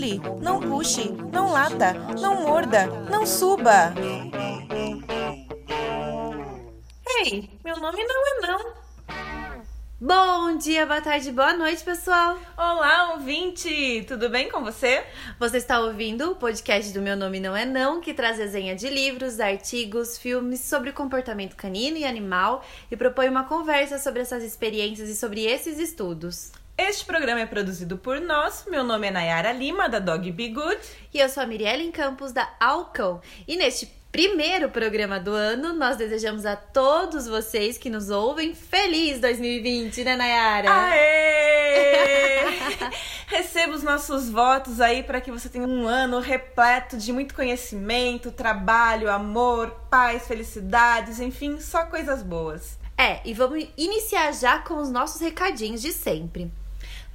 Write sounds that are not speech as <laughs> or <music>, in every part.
pule, não puxe, não lata, não morda, não suba. Ei, meu nome não é não. Bom dia, boa tarde, boa noite, pessoal. Olá, ouvinte! Tudo bem com você? Você está ouvindo o podcast do Meu Nome Não É Não, que traz resenha de livros, artigos, filmes sobre comportamento canino e animal e propõe uma conversa sobre essas experiências e sobre esses estudos. Este programa é produzido por nós. Meu nome é Nayara Lima, da Dog Be Good. E eu sou a Mirelle Campos, da Alcão. E neste primeiro programa do ano, nós desejamos a todos vocês que nos ouvem feliz 2020, né, Nayara? Aê! <laughs> Receba os nossos votos aí para que você tenha um ano repleto de muito conhecimento, trabalho, amor, paz, felicidades, enfim, só coisas boas. É, e vamos iniciar já com os nossos recadinhos de sempre.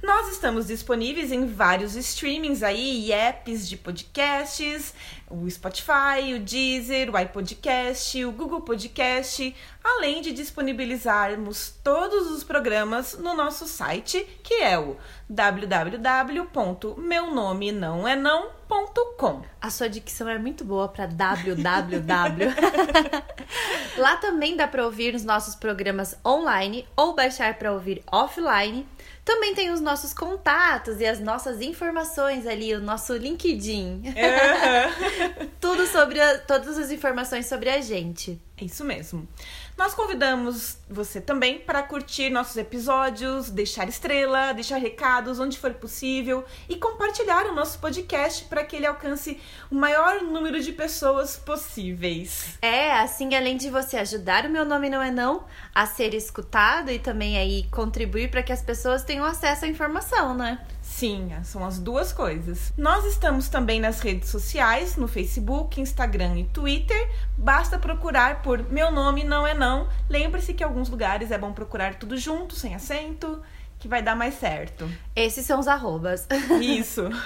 Nós estamos disponíveis em vários streamings aí apps de podcasts, o Spotify, o Deezer, o iPodcast, o Google Podcast, além de disponibilizarmos todos os programas no nosso site, que é o www.meunomenãoenão.com. A sua dicção é muito boa para www. <laughs> Lá também dá para ouvir os nossos programas online ou baixar para ouvir offline também tem os nossos contatos e as nossas informações ali, o nosso LinkedIn. Uhum. <laughs> Tudo sobre a, todas as informações sobre a gente. É isso mesmo. Nós convidamos você também para curtir nossos episódios, deixar estrela, deixar recados onde for possível e compartilhar o nosso podcast para que ele alcance o maior número de pessoas possíveis. É, assim, além de você ajudar o meu nome não é não a ser escutado e também aí contribuir para que as pessoas tenham acesso à informação, né? Sim, são as duas coisas. Nós estamos também nas redes sociais, no Facebook, Instagram e Twitter. Basta procurar por Meu Nome Não É Não. Lembre-se que em alguns lugares é bom procurar tudo junto, sem acento, que vai dar mais certo. Esses são os arrobas. Isso. <laughs>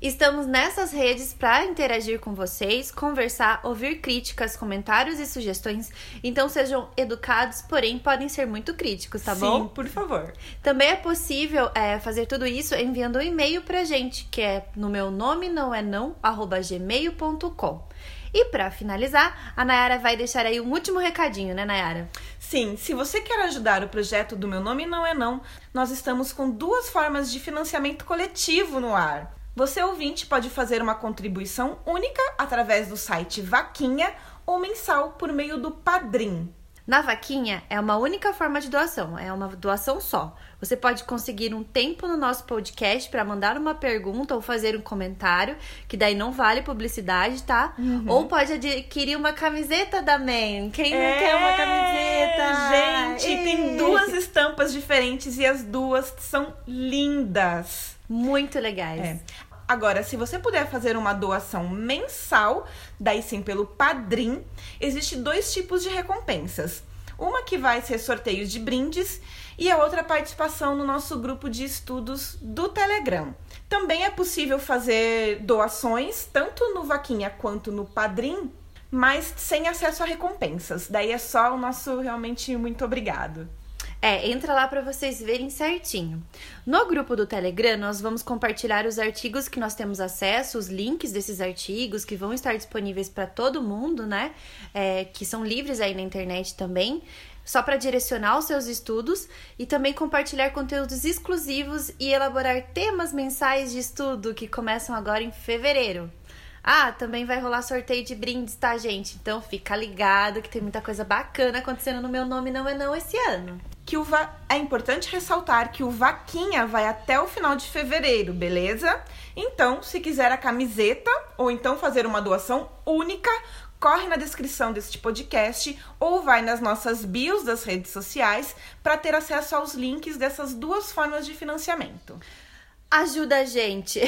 Estamos nessas redes para interagir com vocês, conversar, ouvir críticas, comentários e sugestões. Então sejam educados, porém podem ser muito críticos, tá Sim, bom? Sim, por favor. Também é possível é, fazer tudo isso enviando um e-mail pra gente, que é no meu nome não é não, arroba gmail.com. E para finalizar, a Nayara vai deixar aí um último recadinho, né, Nayara? Sim, se você quer ajudar o projeto do Meu Nome Não É Não, nós estamos com duas formas de financiamento coletivo no ar. Você, ouvinte, pode fazer uma contribuição única através do site Vaquinha ou mensal por meio do Padrim. Na Vaquinha é uma única forma de doação, é uma doação só. Você pode conseguir um tempo no nosso podcast para mandar uma pergunta ou fazer um comentário, que daí não vale publicidade, tá? Uhum. Ou pode adquirir uma camiseta da Man. Quem é, não quer uma camiseta? Gente, tem duas estampas diferentes e as duas são lindas. Muito legais. É. Agora, se você puder fazer uma doação mensal, daí sim pelo Padrim, existe dois tipos de recompensas. Uma que vai ser sorteio de brindes e a outra participação no nosso grupo de estudos do Telegram. Também é possível fazer doações, tanto no Vaquinha quanto no Padrim, mas sem acesso a recompensas. Daí é só o nosso realmente muito obrigado. É, entra lá para vocês verem certinho. No grupo do Telegram, nós vamos compartilhar os artigos que nós temos acesso, os links desses artigos que vão estar disponíveis para todo mundo, né? É, que são livres aí na internet também só para direcionar os seus estudos e também compartilhar conteúdos exclusivos e elaborar temas mensais de estudo que começam agora em fevereiro. Ah, também vai rolar sorteio de brindes, tá, gente? Então fica ligado que tem muita coisa bacana acontecendo no meu nome não é não esse ano. Que o va... é importante ressaltar que o vaquinha vai até o final de fevereiro, beleza? Então, se quiser a camiseta ou então fazer uma doação única, corre na descrição deste podcast ou vai nas nossas bios das redes sociais para ter acesso aos links dessas duas formas de financiamento. Ajuda a gente. É.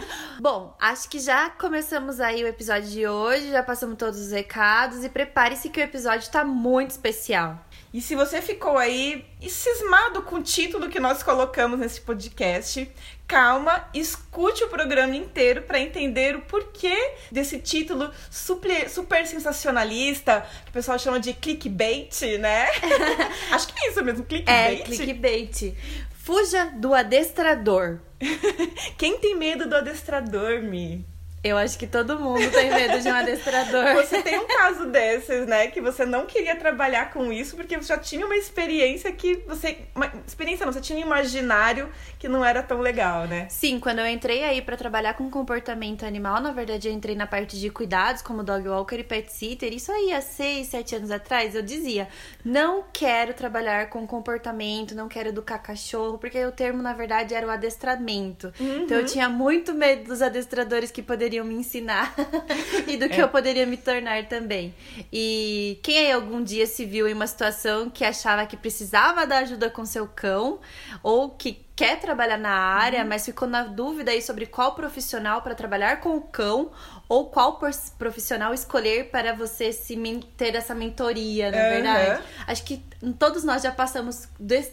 <laughs> Bom, acho que já começamos aí o episódio de hoje, já passamos todos os recados e prepare-se que o episódio tá muito especial. E se você ficou aí cismado com o título que nós colocamos nesse podcast, calma, escute o programa inteiro para entender o porquê desse título super, super sensacionalista, que o pessoal chama de clickbait, né? <laughs> Acho que é isso mesmo, clickbait. É, clickbait. Fuja do adestrador. <laughs> Quem tem medo medo do adestrador, Mi? Eu acho que todo mundo tem medo de um adestrador. Você tem um caso desses, né? Que você não queria trabalhar com isso porque você já tinha uma experiência que você. Uma experiência não, você tinha um imaginário que não era tão legal, né? Sim, quando eu entrei aí para trabalhar com comportamento animal, na verdade eu entrei na parte de cuidados, como dog walker e pet sitter. Isso aí há seis, sete anos atrás, eu dizia: não quero trabalhar com comportamento, não quero educar cachorro, porque o termo, na verdade, era o adestramento. Uhum. Então eu tinha muito medo dos adestradores que poderiam poderiam me ensinar <laughs> e do que é. eu poderia me tornar também. E quem aí algum dia se viu em uma situação que achava que precisava da ajuda com seu cão ou que quer trabalhar na área, uhum. mas ficou na dúvida aí sobre qual profissional para trabalhar com o cão ou qual profissional escolher para você se ter essa mentoria, na uhum. verdade. Acho que todos nós já passamos,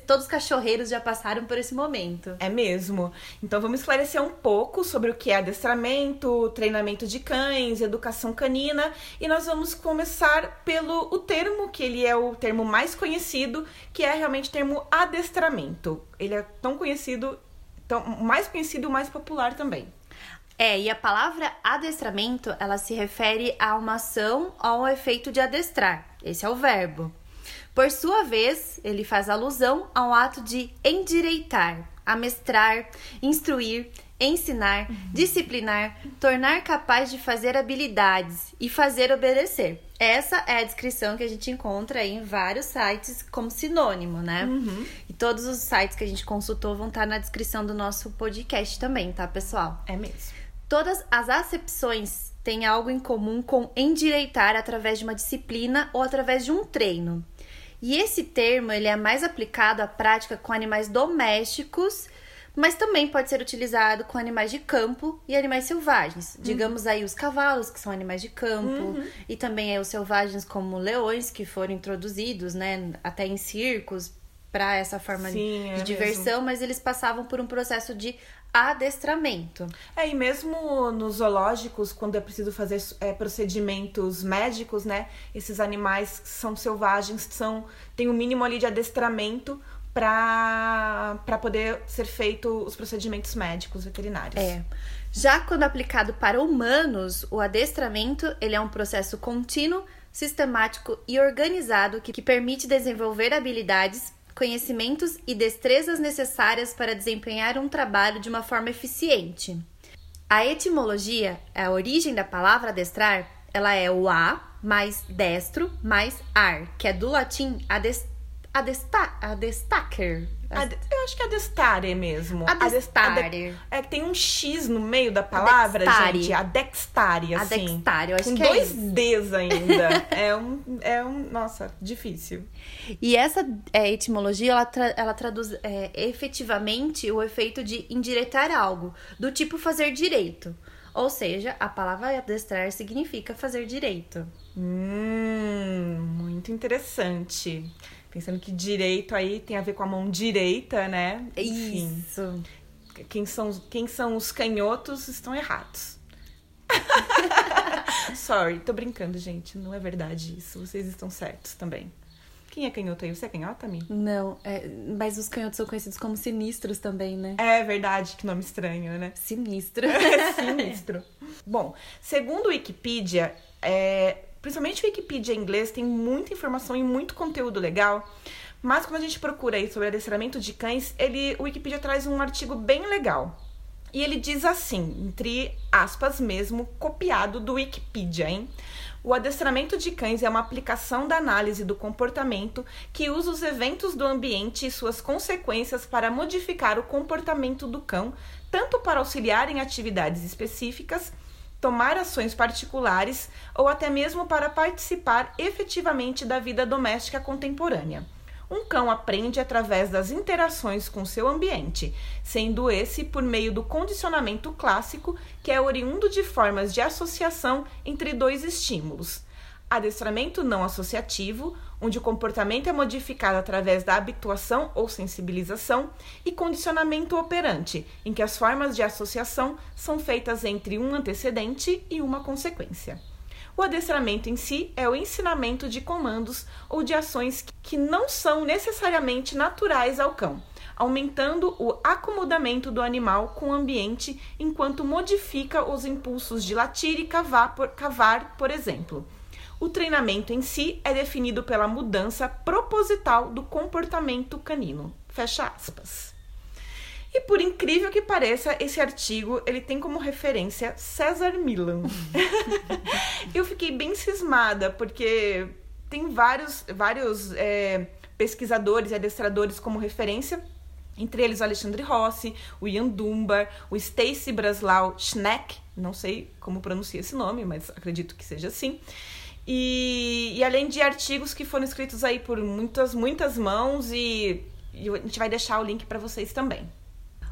todos os cachorreiros já passaram por esse momento. É mesmo. Então vamos esclarecer um pouco sobre o que é adestramento, treinamento de cães, educação canina e nós vamos começar pelo o termo que ele é o termo mais conhecido, que é realmente o termo adestramento. Ele é tão conhecido, tão mais conhecido e mais popular também. É, e a palavra adestramento, ela se refere a uma ação ou ao efeito de adestrar. Esse é o verbo. Por sua vez, ele faz alusão ao ato de endireitar, amestrar, instruir, ensinar, uhum. disciplinar, tornar capaz de fazer habilidades e fazer obedecer. Essa é a descrição que a gente encontra em vários sites como sinônimo, né? Uhum. E todos os sites que a gente consultou vão estar na descrição do nosso podcast também, tá, pessoal? É mesmo. Todas as acepções têm algo em comum com endireitar através de uma disciplina ou através de um treino. E esse termo ele é mais aplicado à prática com animais domésticos, mas também pode ser utilizado com animais de campo e animais selvagens. Uhum. Digamos aí os cavalos, que são animais de campo, uhum. e também é os selvagens como leões, que foram introduzidos, né, até em circos para essa forma Sim, de é diversão, mesmo. mas eles passavam por um processo de adestramento. É, e mesmo nos zoológicos, quando é preciso fazer é, procedimentos médicos, né? Esses animais que são selvagens são, tem o um mínimo ali de adestramento para poder ser feito os procedimentos médicos veterinários. É. Já quando aplicado para humanos, o adestramento ele é um processo contínuo, sistemático e organizado que, que permite desenvolver habilidades conhecimentos e destrezas necessárias para desempenhar um trabalho de uma forma eficiente. A etimologia, a origem da palavra adestrar, ela é o a mais destro mais ar, que é do latim adest, adesta, adestaker, Ad, eu acho que é adestare mesmo. Adestare. Adest, é que tem um X no meio da palavra, gente. Adextare, assim. Adextare, eu acho com que dois é Ds ainda. <laughs> é, um, é um... Nossa, difícil. E essa é, etimologia, ela, tra, ela traduz é, efetivamente o efeito de endireitar algo. Do tipo fazer direito. Ou seja, a palavra adestrar significa fazer direito. Hum, muito interessante. Pensando que direito aí tem a ver com a mão direita, né? Enfim, Isso. Quem são, quem são os canhotos estão errados. <laughs> Sorry, tô brincando, gente. Não é verdade isso. Vocês estão certos também. Quem é canhoto aí? Você é canhota, Mi? Não, é, mas os canhotos são conhecidos como sinistros também, né? É verdade, que nome estranho, né? Sinistro. É <laughs> <laughs> sinistro. Bom, segundo Wikipedia, é, principalmente o Wikipedia em inglês, tem muita informação e muito conteúdo legal. Mas quando a gente procura aí sobre adestramento de cães, ele, o Wikipedia traz um artigo bem legal. E ele diz assim, entre aspas mesmo, copiado do Wikipedia, hein? O adestramento de cães é uma aplicação da análise do comportamento que usa os eventos do ambiente e suas consequências para modificar o comportamento do cão, tanto para auxiliar em atividades específicas tomar ações particulares ou até mesmo para participar efetivamente da vida doméstica contemporânea. Um cão aprende através das interações com seu ambiente, sendo esse por meio do condicionamento clássico, que é oriundo de formas de associação entre dois estímulos. Adestramento não associativo, onde o comportamento é modificado através da habituação ou sensibilização, e condicionamento operante, em que as formas de associação são feitas entre um antecedente e uma consequência. O adestramento em si é o ensinamento de comandos ou de ações que não são necessariamente naturais ao cão, aumentando o acomodamento do animal com o ambiente enquanto modifica os impulsos de latir e cavar, por, cavar, por exemplo. O treinamento em si é definido pela mudança proposital do comportamento canino. Fecha aspas. E por incrível que pareça, esse artigo ele tem como referência César Milan. <laughs> eu fiquei bem cismada porque tem vários, vários é, pesquisadores e adestradores como referência. Entre eles o Alexandre Rossi, o Ian Dunbar, o Stacy Braslau Schneck, não sei como pronuncia esse nome, mas acredito que seja assim. E, e além de artigos que foram escritos aí por muitas, muitas mãos e, e a gente vai deixar o link para vocês também.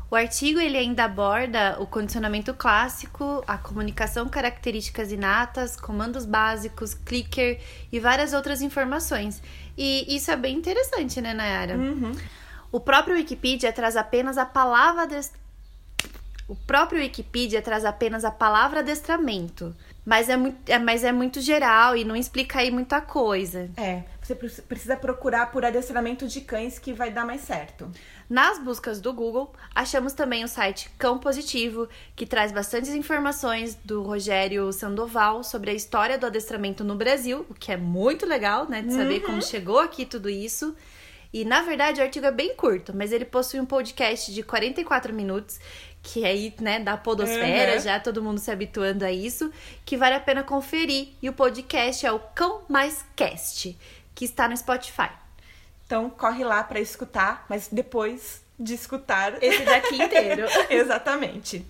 O artigo ele ainda aborda o condicionamento clássico, a comunicação características inatas, comandos básicos, clicker e várias outras informações. E isso é bem interessante, né, Nayara? Uhum. O próprio Wikipedia traz apenas a palavra o próprio Wikipedia traz apenas a palavra adestramento, mas é, muito, é, mas é muito geral e não explica aí muita coisa. É, você precisa procurar por adestramento de cães que vai dar mais certo. Nas buscas do Google, achamos também o site Cão Positivo, que traz bastantes informações do Rogério Sandoval sobre a história do adestramento no Brasil, o que é muito legal, né, de saber uhum. como chegou aqui tudo isso. E na verdade o artigo é bem curto, mas ele possui um podcast de 44 minutos que aí, né, da podosfera, uhum. já todo mundo se habituando a isso, que vale a pena conferir. E o podcast é o Cão Mais Cast, que está no Spotify. Então corre lá para escutar, mas depois de escutar esse daqui inteiro. <laughs> Exatamente.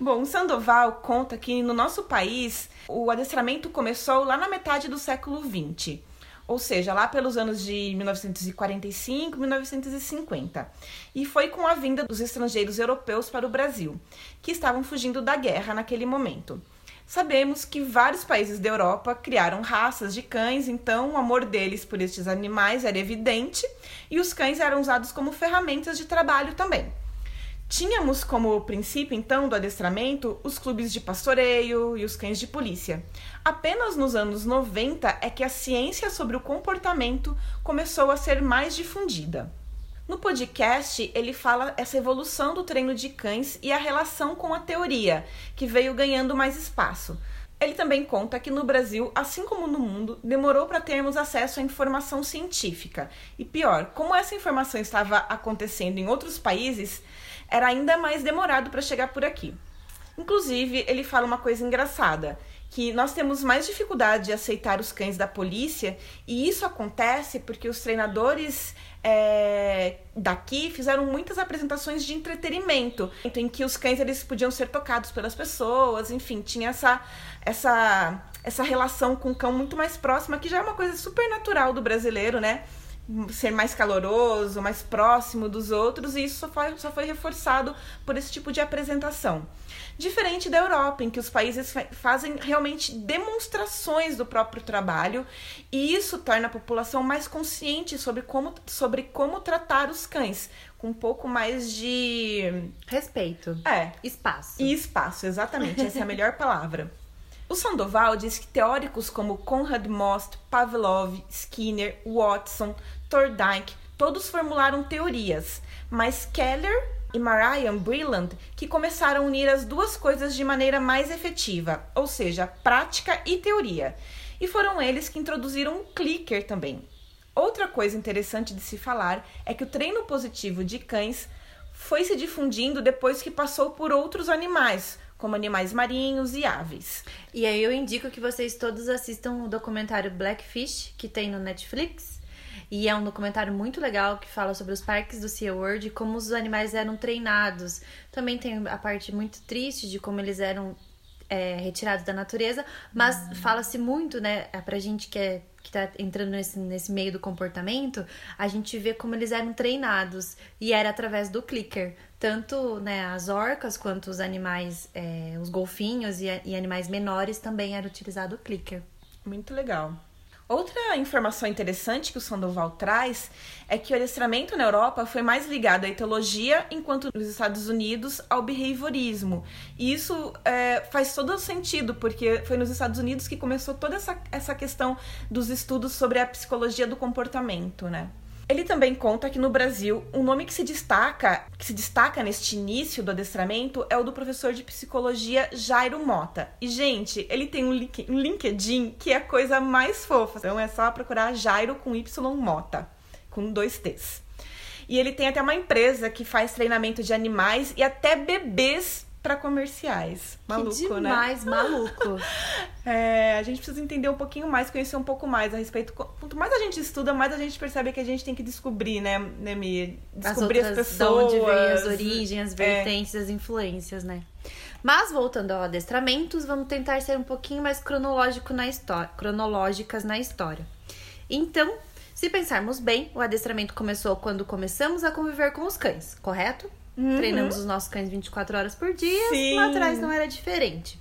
Bom, o Sandoval conta que no nosso país o adestramento começou lá na metade do século XX ou seja, lá pelos anos de 1945, 1950. E foi com a vinda dos estrangeiros europeus para o Brasil, que estavam fugindo da guerra naquele momento. Sabemos que vários países da Europa criaram raças de cães, então o amor deles por estes animais era evidente e os cães eram usados como ferramentas de trabalho também. Tínhamos como princípio, então, do adestramento os clubes de pastoreio e os cães de polícia. Apenas nos anos 90 é que a ciência sobre o comportamento começou a ser mais difundida. No podcast, ele fala essa evolução do treino de cães e a relação com a teoria, que veio ganhando mais espaço. Ele também conta que no Brasil, assim como no mundo, demorou para termos acesso à informação científica. E pior, como essa informação estava acontecendo em outros países, era ainda mais demorado para chegar por aqui. Inclusive, ele fala uma coisa engraçada, que nós temos mais dificuldade de aceitar os cães da polícia, e isso acontece porque os treinadores é, daqui fizeram muitas apresentações de entretenimento, em que os cães eles podiam ser tocados pelas pessoas, enfim, tinha essa, essa, essa relação com o cão muito mais próxima, que já é uma coisa super natural do brasileiro, né? Ser mais caloroso, mais próximo dos outros, e isso só foi, só foi reforçado por esse tipo de apresentação. Diferente da Europa, em que os países fazem realmente demonstrações do próprio trabalho, e isso torna a população mais consciente sobre como, sobre como tratar os cães, com um pouco mais de. Respeito. É. Espaço. E espaço, exatamente, essa é a melhor palavra. <laughs> O Sandoval diz que teóricos como Conrad Most, Pavlov, Skinner, Watson, Thorndike, todos formularam teorias, mas Keller e Marian Brilland que começaram a unir as duas coisas de maneira mais efetiva, ou seja, prática e teoria. E foram eles que introduziram o clicker também. Outra coisa interessante de se falar é que o treino positivo de cães foi se difundindo depois que passou por outros animais, como animais marinhos e aves. E aí eu indico que vocês todos assistam o documentário Blackfish, que tem no Netflix. E é um documentário muito legal que fala sobre os parques do SeaWorld e como os animais eram treinados. Também tem a parte muito triste de como eles eram é, retirados da natureza, mas uhum. fala-se muito, né, pra gente que é que tá entrando nesse, nesse meio do comportamento, a gente vê como eles eram treinados e era através do clicker. Tanto né, as orcas quanto os animais, é, os golfinhos e, e animais menores também era utilizado o clicker. Muito legal. Outra informação interessante que o Sandoval traz é que o adestramento na Europa foi mais ligado à etologia, enquanto nos Estados Unidos ao behaviorismo. E isso é, faz todo sentido, porque foi nos Estados Unidos que começou toda essa, essa questão dos estudos sobre a psicologia do comportamento, né? Ele também conta que no Brasil, um nome que se destaca, que se destaca neste início do adestramento é o do professor de psicologia Jairo Mota. E gente, ele tem um, link, um LinkedIn que é a coisa mais fofa. Então é só procurar Jairo com Y Mota, com dois T's. E ele tem até uma empresa que faz treinamento de animais e até bebês para comerciais. Maluco, que né? demais, maluco. <laughs> é, a gente precisa entender um pouquinho mais, conhecer um pouco mais a respeito. Quanto mais a gente estuda, mais a gente percebe que a gente tem que descobrir, né, né Mi? Descobrir as, outras, as pessoas. De onde vem as origens, as é. vertentes, é. as influências, né? Mas voltando ao adestramentos, vamos tentar ser um pouquinho mais cronológico na história, cronológicas na história. Então, se pensarmos bem, o adestramento começou quando começamos a conviver com os cães, correto? Uhum. Treinamos os nossos cães 24 horas por dia, Sim. lá atrás não era diferente.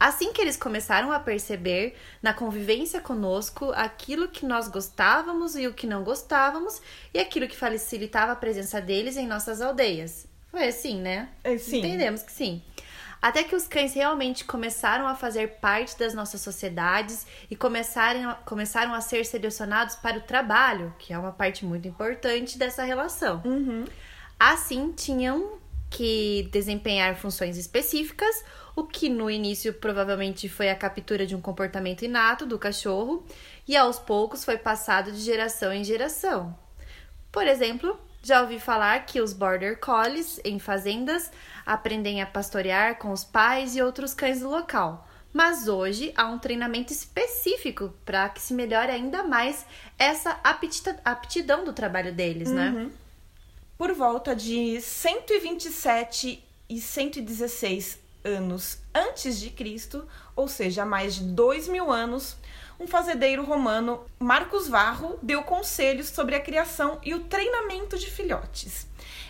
Assim que eles começaram a perceber na convivência conosco aquilo que nós gostávamos e o que não gostávamos e aquilo que facilitava a presença deles em nossas aldeias. Foi assim, né? É, sim. Entendemos que sim. Até que os cães realmente começaram a fazer parte das nossas sociedades e começaram, começaram a ser selecionados para o trabalho, que é uma parte muito importante dessa relação. Uhum. Assim, tinham que desempenhar funções específicas, o que no início provavelmente foi a captura de um comportamento inato do cachorro e aos poucos foi passado de geração em geração. Por exemplo, já ouvi falar que os border collies em fazendas aprendem a pastorear com os pais e outros cães do local. Mas hoje há um treinamento específico para que se melhore ainda mais essa aptidão do trabalho deles, né? uhum. né? Por volta de 127 e 116 anos antes de Cristo, ou seja, há mais de dois mil anos, um fazendeiro romano, Marcos Varro, deu conselhos sobre a criação e o treinamento de filhotes.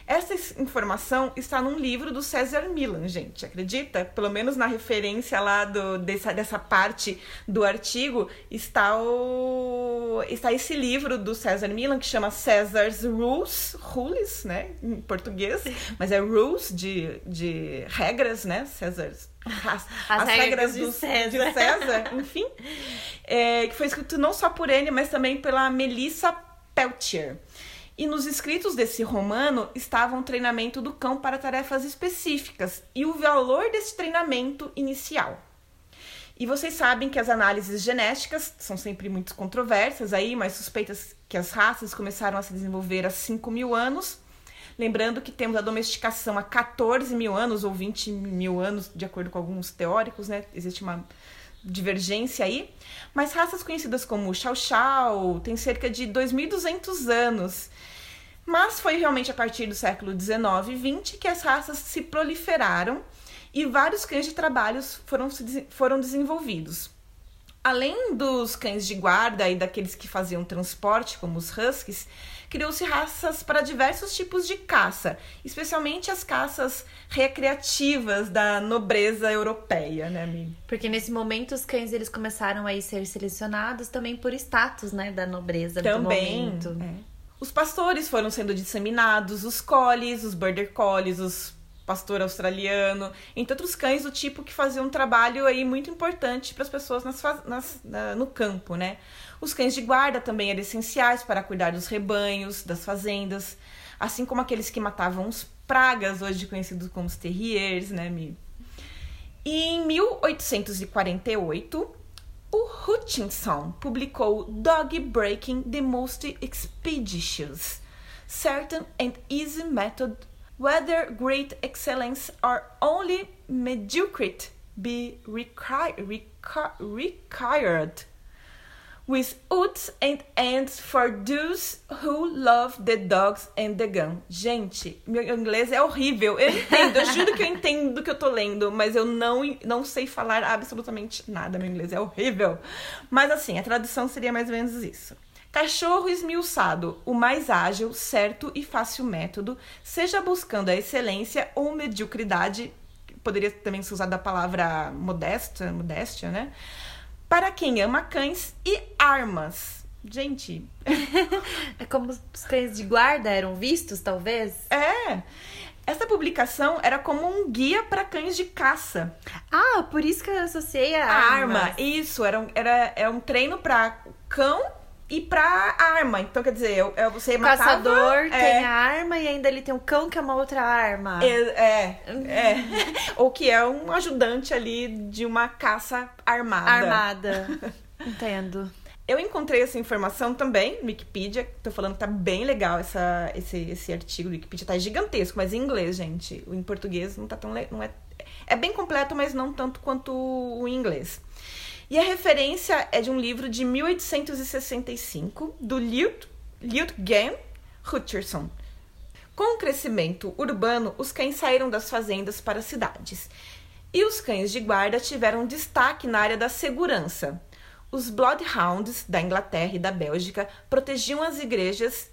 Essa informação está num livro do César Milan, gente, acredita? Pelo menos na referência lá do, dessa, dessa parte do artigo está o está esse livro do César Milan que chama César's Rules, Rules, né, em português, mas é Rules de, de regras, né, César's as, as, as, regras, regras de, do, César. de César, enfim, <laughs> é, que foi escrito não só por ele, mas também pela Melissa Peltier. E nos escritos desse romano estava um treinamento do cão para tarefas específicas e o valor desse treinamento inicial. E vocês sabem que as análises genéticas são sempre muito controversas aí, mas suspeitas que as raças começaram a se desenvolver há 5 mil anos. Lembrando que temos a domesticação há 14 mil anos ou 20 mil anos, de acordo com alguns teóricos, né? Existe uma divergência aí. Mas raças conhecidas como Chow Chow têm cerca de 2.200 anos mas foi realmente a partir do século XIX e XX que as raças se proliferaram e vários cães de trabalho foram, foram desenvolvidos. Além dos cães de guarda e daqueles que faziam transporte, como os huskies, criou-se raças para diversos tipos de caça, especialmente as caças recreativas da nobreza europeia, né, Mi? Porque nesse momento os cães eles começaram a ser selecionados também por status, né, da nobreza também, do momento. É. Os pastores foram sendo disseminados, os collies, os border collies, os pastor australiano, entre outros cães do tipo que faziam um trabalho aí muito importante para as pessoas nas, nas, na, no campo, né? Os cães de guarda também eram essenciais para cuidar dos rebanhos, das fazendas, assim como aqueles que matavam os pragas, hoje conhecidos como os terriers, né, Mi? E em 1848, o Hutchinson publicou Dog Breaking the Most Expeditious, Certain and Easy Method Whether Great Excellence or Only Mediocrity be required with uts and ends for those who love the dogs and the gun. Gente, meu inglês é horrível. Eu entendo, eu juro que eu entendo do que eu tô lendo, mas eu não, não sei falar absolutamente nada. Meu inglês é horrível. Mas assim, a tradução seria mais ou menos isso. Cachorro esmiuçado, o mais ágil, certo e fácil método, seja buscando a excelência ou mediocridade, poderia também ser usada a palavra modesta, modéstia, né? Para quem ama cães e armas. Gente. <laughs> é como os cães de guarda eram vistos, talvez? É. Essa publicação era como um guia para cães de caça. Ah, por isso que eu associei a, a arma. Isso, era um, era, era um treino para cão e pra arma. Então, quer dizer, é, é você O matava... caçador é, tem a arma e ainda ele tem o cão que é uma outra arma. É, é, é. <laughs> Ou que é um ajudante ali de uma caça armada. Armada. <laughs> Entendo. Eu encontrei essa informação também no Wikipedia. Tô falando que tá bem legal essa, esse, esse artigo do Wikipedia. Tá gigantesco, mas em inglês, gente. O em português não tá tão... le- Não é, é bem completo, mas não tanto quanto o inglês. E a referência é de um livro de 1865, do Liut, Liutgen Hutcherson. Com o crescimento urbano, os cães saíram das fazendas para as cidades. E os cães de guarda tiveram destaque na área da segurança. Os Bloodhounds da Inglaterra e da Bélgica protegiam as igrejas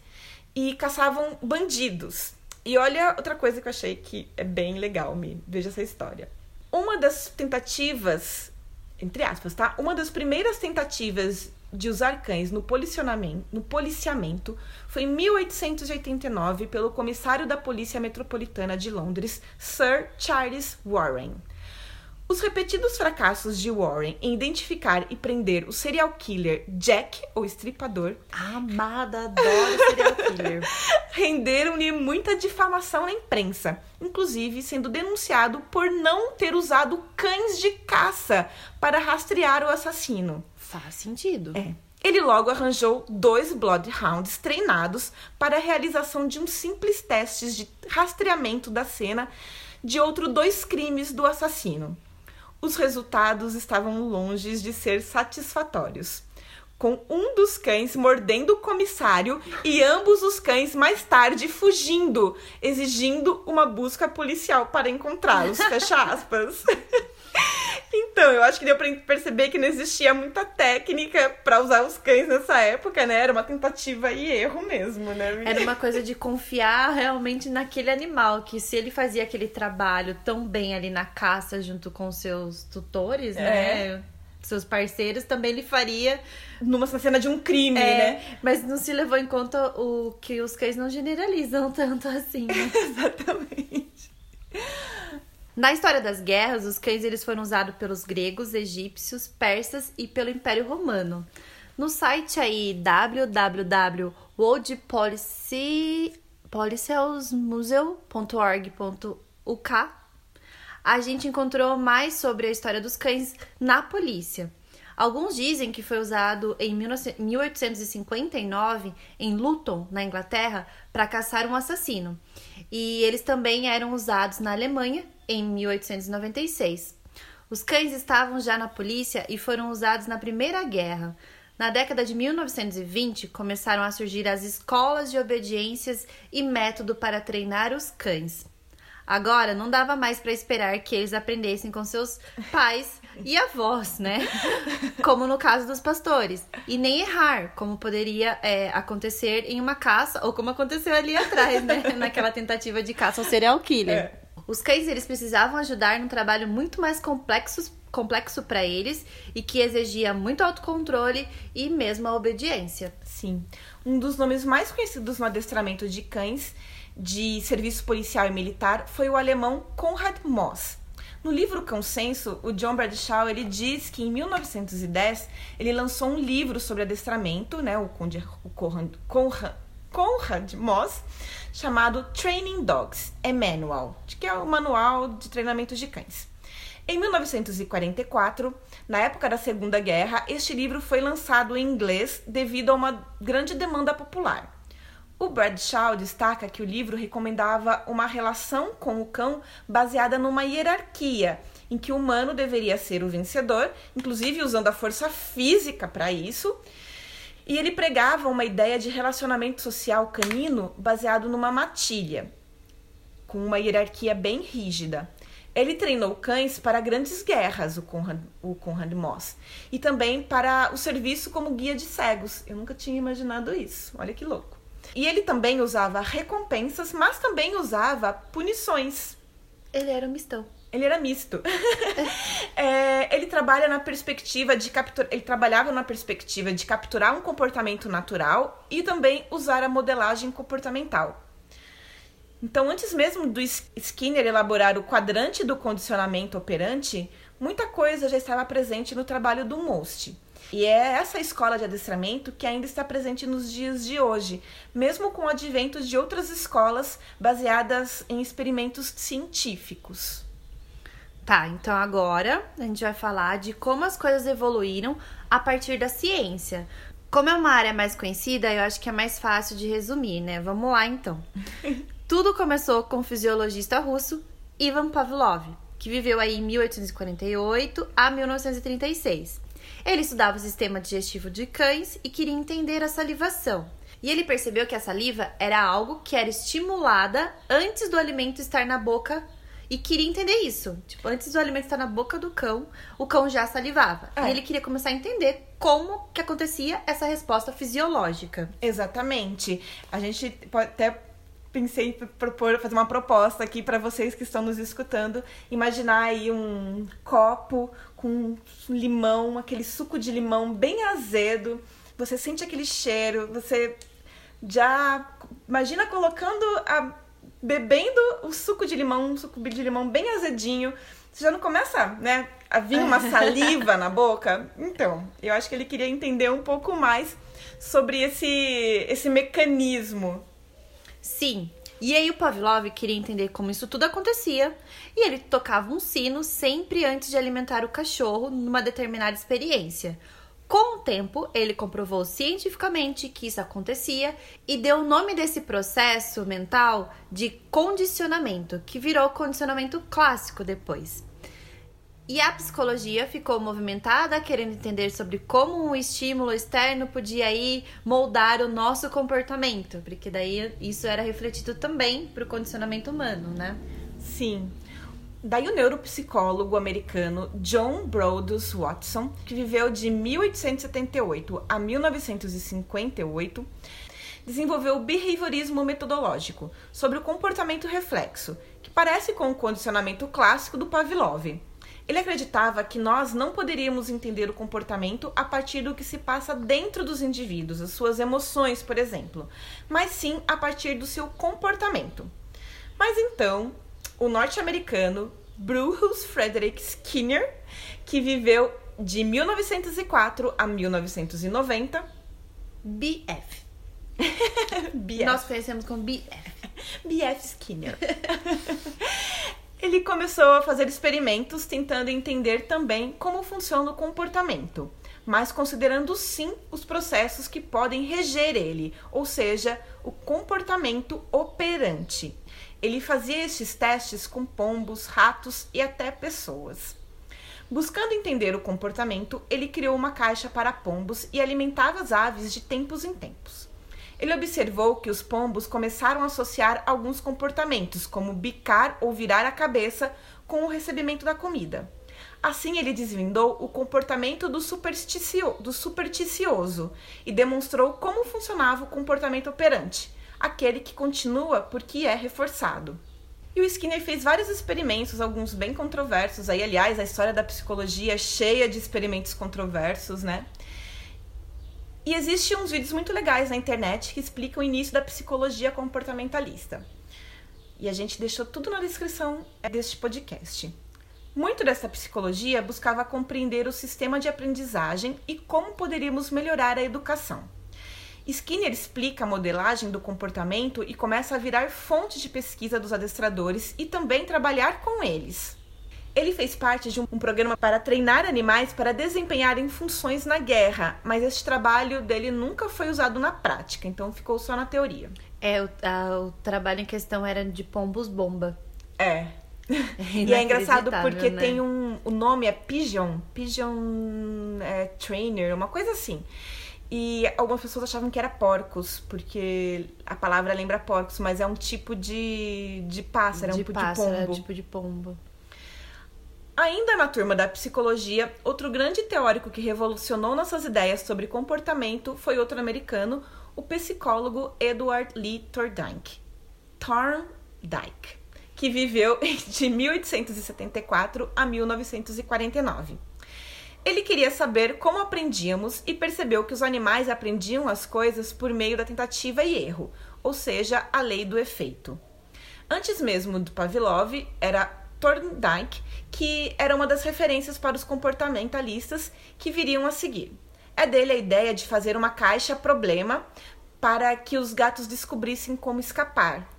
e caçavam bandidos. E olha outra coisa que eu achei que é bem legal, me veja essa história. Uma das tentativas, entre aspas, tá? Uma das primeiras tentativas de usar cães no policiamento, no policiamento foi em 1889 pelo comissário da Polícia Metropolitana de Londres, Sir Charles Warren. Os repetidos fracassos de Warren em identificar e prender o serial killer Jack, ou estripador, Amada, adoro serial killer. <laughs> renderam-lhe muita difamação na imprensa, inclusive sendo denunciado por não ter usado cães de caça para rastrear o assassino. Faz sentido. É. Ele logo arranjou dois Bloodhounds treinados para a realização de um simples testes de rastreamento da cena de outros dois crimes do assassino. Os resultados estavam longe de ser satisfatórios. Com um dos cães mordendo o comissário e ambos os cães mais tarde fugindo, exigindo uma busca policial para encontrá-los. <laughs> Fecha aspas. Então, eu acho que deu pra perceber que não existia muita técnica pra usar os cães nessa época, né? Era uma tentativa e erro mesmo, né? Era uma coisa de confiar realmente naquele animal, que se ele fazia aquele trabalho tão bem ali na caça junto com seus tutores, né? Seus parceiros, também ele faria. Numa cena de um crime, É, né? Mas não se levou em conta o que os cães não generalizam <laughs> tanto assim, né? Exatamente. Na história das guerras, os cães eles foram usados pelos gregos, egípcios, persas e pelo Império Romano. No site aí www.worldpolicymuseu.org.uk a gente encontrou mais sobre a história dos cães na polícia. Alguns dizem que foi usado em 19 1859 em Luton, na Inglaterra, para caçar um assassino. E eles também eram usados na Alemanha em 1896. Os cães estavam já na polícia e foram usados na Primeira Guerra. Na década de 1920, começaram a surgir as escolas de obediências e método para treinar os cães. Agora não dava mais para esperar que eles aprendessem com seus pais e avós, né? <laughs> Como no caso dos pastores. E nem errar, como poderia é, acontecer em uma caça, ou como aconteceu ali atrás, né? <laughs> Naquela tentativa de caça ao serial killer. É. Os cães eles precisavam ajudar num trabalho muito mais complexo, complexo para eles e que exigia muito autocontrole e mesmo a obediência. Sim. Um dos nomes mais conhecidos no adestramento de cães de serviço policial e militar foi o alemão Konrad Moss. No livro Cão Senso, o John Bradshaw ele diz que em 1910 ele lançou um livro sobre adestramento, né, o, Conrad, Conrad Moss, chamado Training Dogs, é Manual, que é o manual de treinamento de cães. Em 1944, na época da Segunda Guerra, este livro foi lançado em inglês devido a uma grande demanda popular. O Bradshaw destaca que o livro recomendava uma relação com o cão baseada numa hierarquia, em que o humano deveria ser o vencedor, inclusive usando a força física para isso. E ele pregava uma ideia de relacionamento social canino baseado numa matilha, com uma hierarquia bem rígida. Ele treinou cães para grandes guerras, o Conrad, o Conrad Moss, e também para o serviço como guia de cegos. Eu nunca tinha imaginado isso. Olha que louco. E ele também usava recompensas, mas também usava punições. Ele era um mistão. Ele era misto. <laughs> É, ele trabalha na perspectiva de capturar. Ele trabalhava na perspectiva de capturar um comportamento natural e também usar a modelagem comportamental. Então, antes mesmo do Skinner elaborar o quadrante do condicionamento operante, muita coisa já estava presente no trabalho do Most. E é essa escola de adestramento que ainda está presente nos dias de hoje, mesmo com o advento de outras escolas baseadas em experimentos científicos. Tá, então agora a gente vai falar de como as coisas evoluíram a partir da ciência. Como é uma área mais conhecida, eu acho que é mais fácil de resumir, né? Vamos lá então. <laughs> Tudo começou com o fisiologista russo Ivan Pavlov, que viveu aí em 1848 a 1936. Ele estudava o sistema digestivo de cães e queria entender a salivação. E ele percebeu que a saliva era algo que era estimulada antes do alimento estar na boca e queria entender isso. Tipo, antes do alimento estar na boca do cão, o cão já salivava. É. E ele queria começar a entender como que acontecia essa resposta fisiológica. Exatamente. A gente pode até pensei em propor, fazer uma proposta aqui para vocês que estão nos escutando. Imaginar aí um copo com limão, aquele suco de limão bem azedo. Você sente aquele cheiro, você já imagina colocando a bebendo o suco de limão, um suco de limão bem azedinho. Você já não começa, né, a vir uma <laughs> saliva na boca? Então, eu acho que ele queria entender um pouco mais sobre esse esse mecanismo Sim. E aí o Pavlov queria entender como isso tudo acontecia, e ele tocava um sino sempre antes de alimentar o cachorro numa determinada experiência. Com o tempo, ele comprovou cientificamente que isso acontecia e deu o nome desse processo mental de condicionamento, que virou condicionamento clássico depois. E a psicologia ficou movimentada, querendo entender sobre como um estímulo externo podia aí moldar o nosso comportamento, porque daí isso era refletido também para o condicionamento humano, né? Sim. Daí o neuropsicólogo americano John Brodus Watson, que viveu de 1878 a 1958, desenvolveu o behaviorismo metodológico sobre o comportamento reflexo, que parece com o condicionamento clássico do Pavlov. Ele acreditava que nós não poderíamos entender o comportamento a partir do que se passa dentro dos indivíduos, as suas emoções, por exemplo, mas sim a partir do seu comportamento. Mas então, o norte-americano Bruce Frederick Skinner, que viveu de 1904 a 1990, BF. BF. Nós conhecemos como BF. BF Skinner. <laughs> Ele começou a fazer experimentos tentando entender também como funciona o comportamento, mas considerando sim os processos que podem reger ele, ou seja, o comportamento operante. Ele fazia estes testes com pombos, ratos e até pessoas. Buscando entender o comportamento, ele criou uma caixa para pombos e alimentava as aves de tempos em tempos. Ele observou que os pombos começaram a associar alguns comportamentos, como bicar ou virar a cabeça, com o recebimento da comida. Assim, ele desvendou o comportamento do, supersticio do supersticioso e demonstrou como funcionava o comportamento operante, aquele que continua porque é reforçado. E o Skinner fez vários experimentos, alguns bem controversos. Aí, aliás, a história da psicologia é cheia de experimentos controversos, né? E existem uns vídeos muito legais na internet que explicam o início da psicologia comportamentalista. E a gente deixou tudo na descrição deste podcast. Muito dessa psicologia buscava compreender o sistema de aprendizagem e como poderíamos melhorar a educação. Skinner explica a modelagem do comportamento e começa a virar fonte de pesquisa dos adestradores e também trabalhar com eles. Ele fez parte de um, programa para treinar animais para desempenharem funções na guerra, mas esse trabalho dele nunca foi usado na prática, então ficou só na teoria. É, o, a, o trabalho em questão era de pombos bomba. É. <laughs> e é engraçado porque né? tem um. O nome é Pigeon. Pigeon é, Trainer, uma coisa assim. E algumas pessoas achavam que era porcos, porque a palavra lembra porcos, mas é um tipo de, de pássaro, de é um tipo pássaro, de pombo. É tipo de pombo. Ainda na turma da psicologia, outro grande teórico que revolucionou nossas ideias sobre comportamento foi outro americano, o psicólogo Edward Lee Thorndike. Thorndike, que viveu <laughs> de 1874 a 1949. Ele queria saber como aprendíamos e percebeu que os animais aprendiam as coisas por meio da tentativa e erro, ou seja, a lei do efeito. Antes mesmo do Pavlov, era Thorndike, que era uma das referências para os comportamentalistas que viriam a seguir. É dele a ideia de fazer uma caixa problema para que os gatos descobrissem como escapar.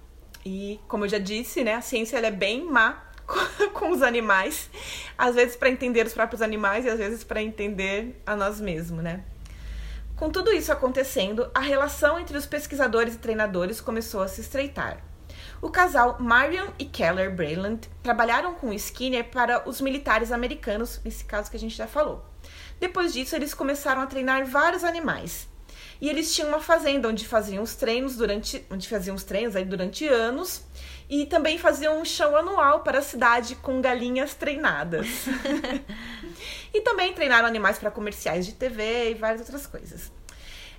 E, como eu já disse, né, a ciência é bem má <laughs> com os animais, às vezes para entender os próprios animais e às vezes para entender a nós mesmos, né? Com tudo isso acontecendo, a relação entre os pesquisadores e treinadores começou a se estreitar. O casal Marion e Keller Breland trabalharam com Skinner para os militares americanos, nesse caso que a gente já falou. Depois disso, eles começaram a treinar vários animais. E eles tinham uma fazenda onde faziam os treinos durante, onde faziam os treinos aí durante anos e também faziam um show anual para a cidade com galinhas treinadas. <laughs> e também treinaram animais para comerciais de TV e várias outras coisas.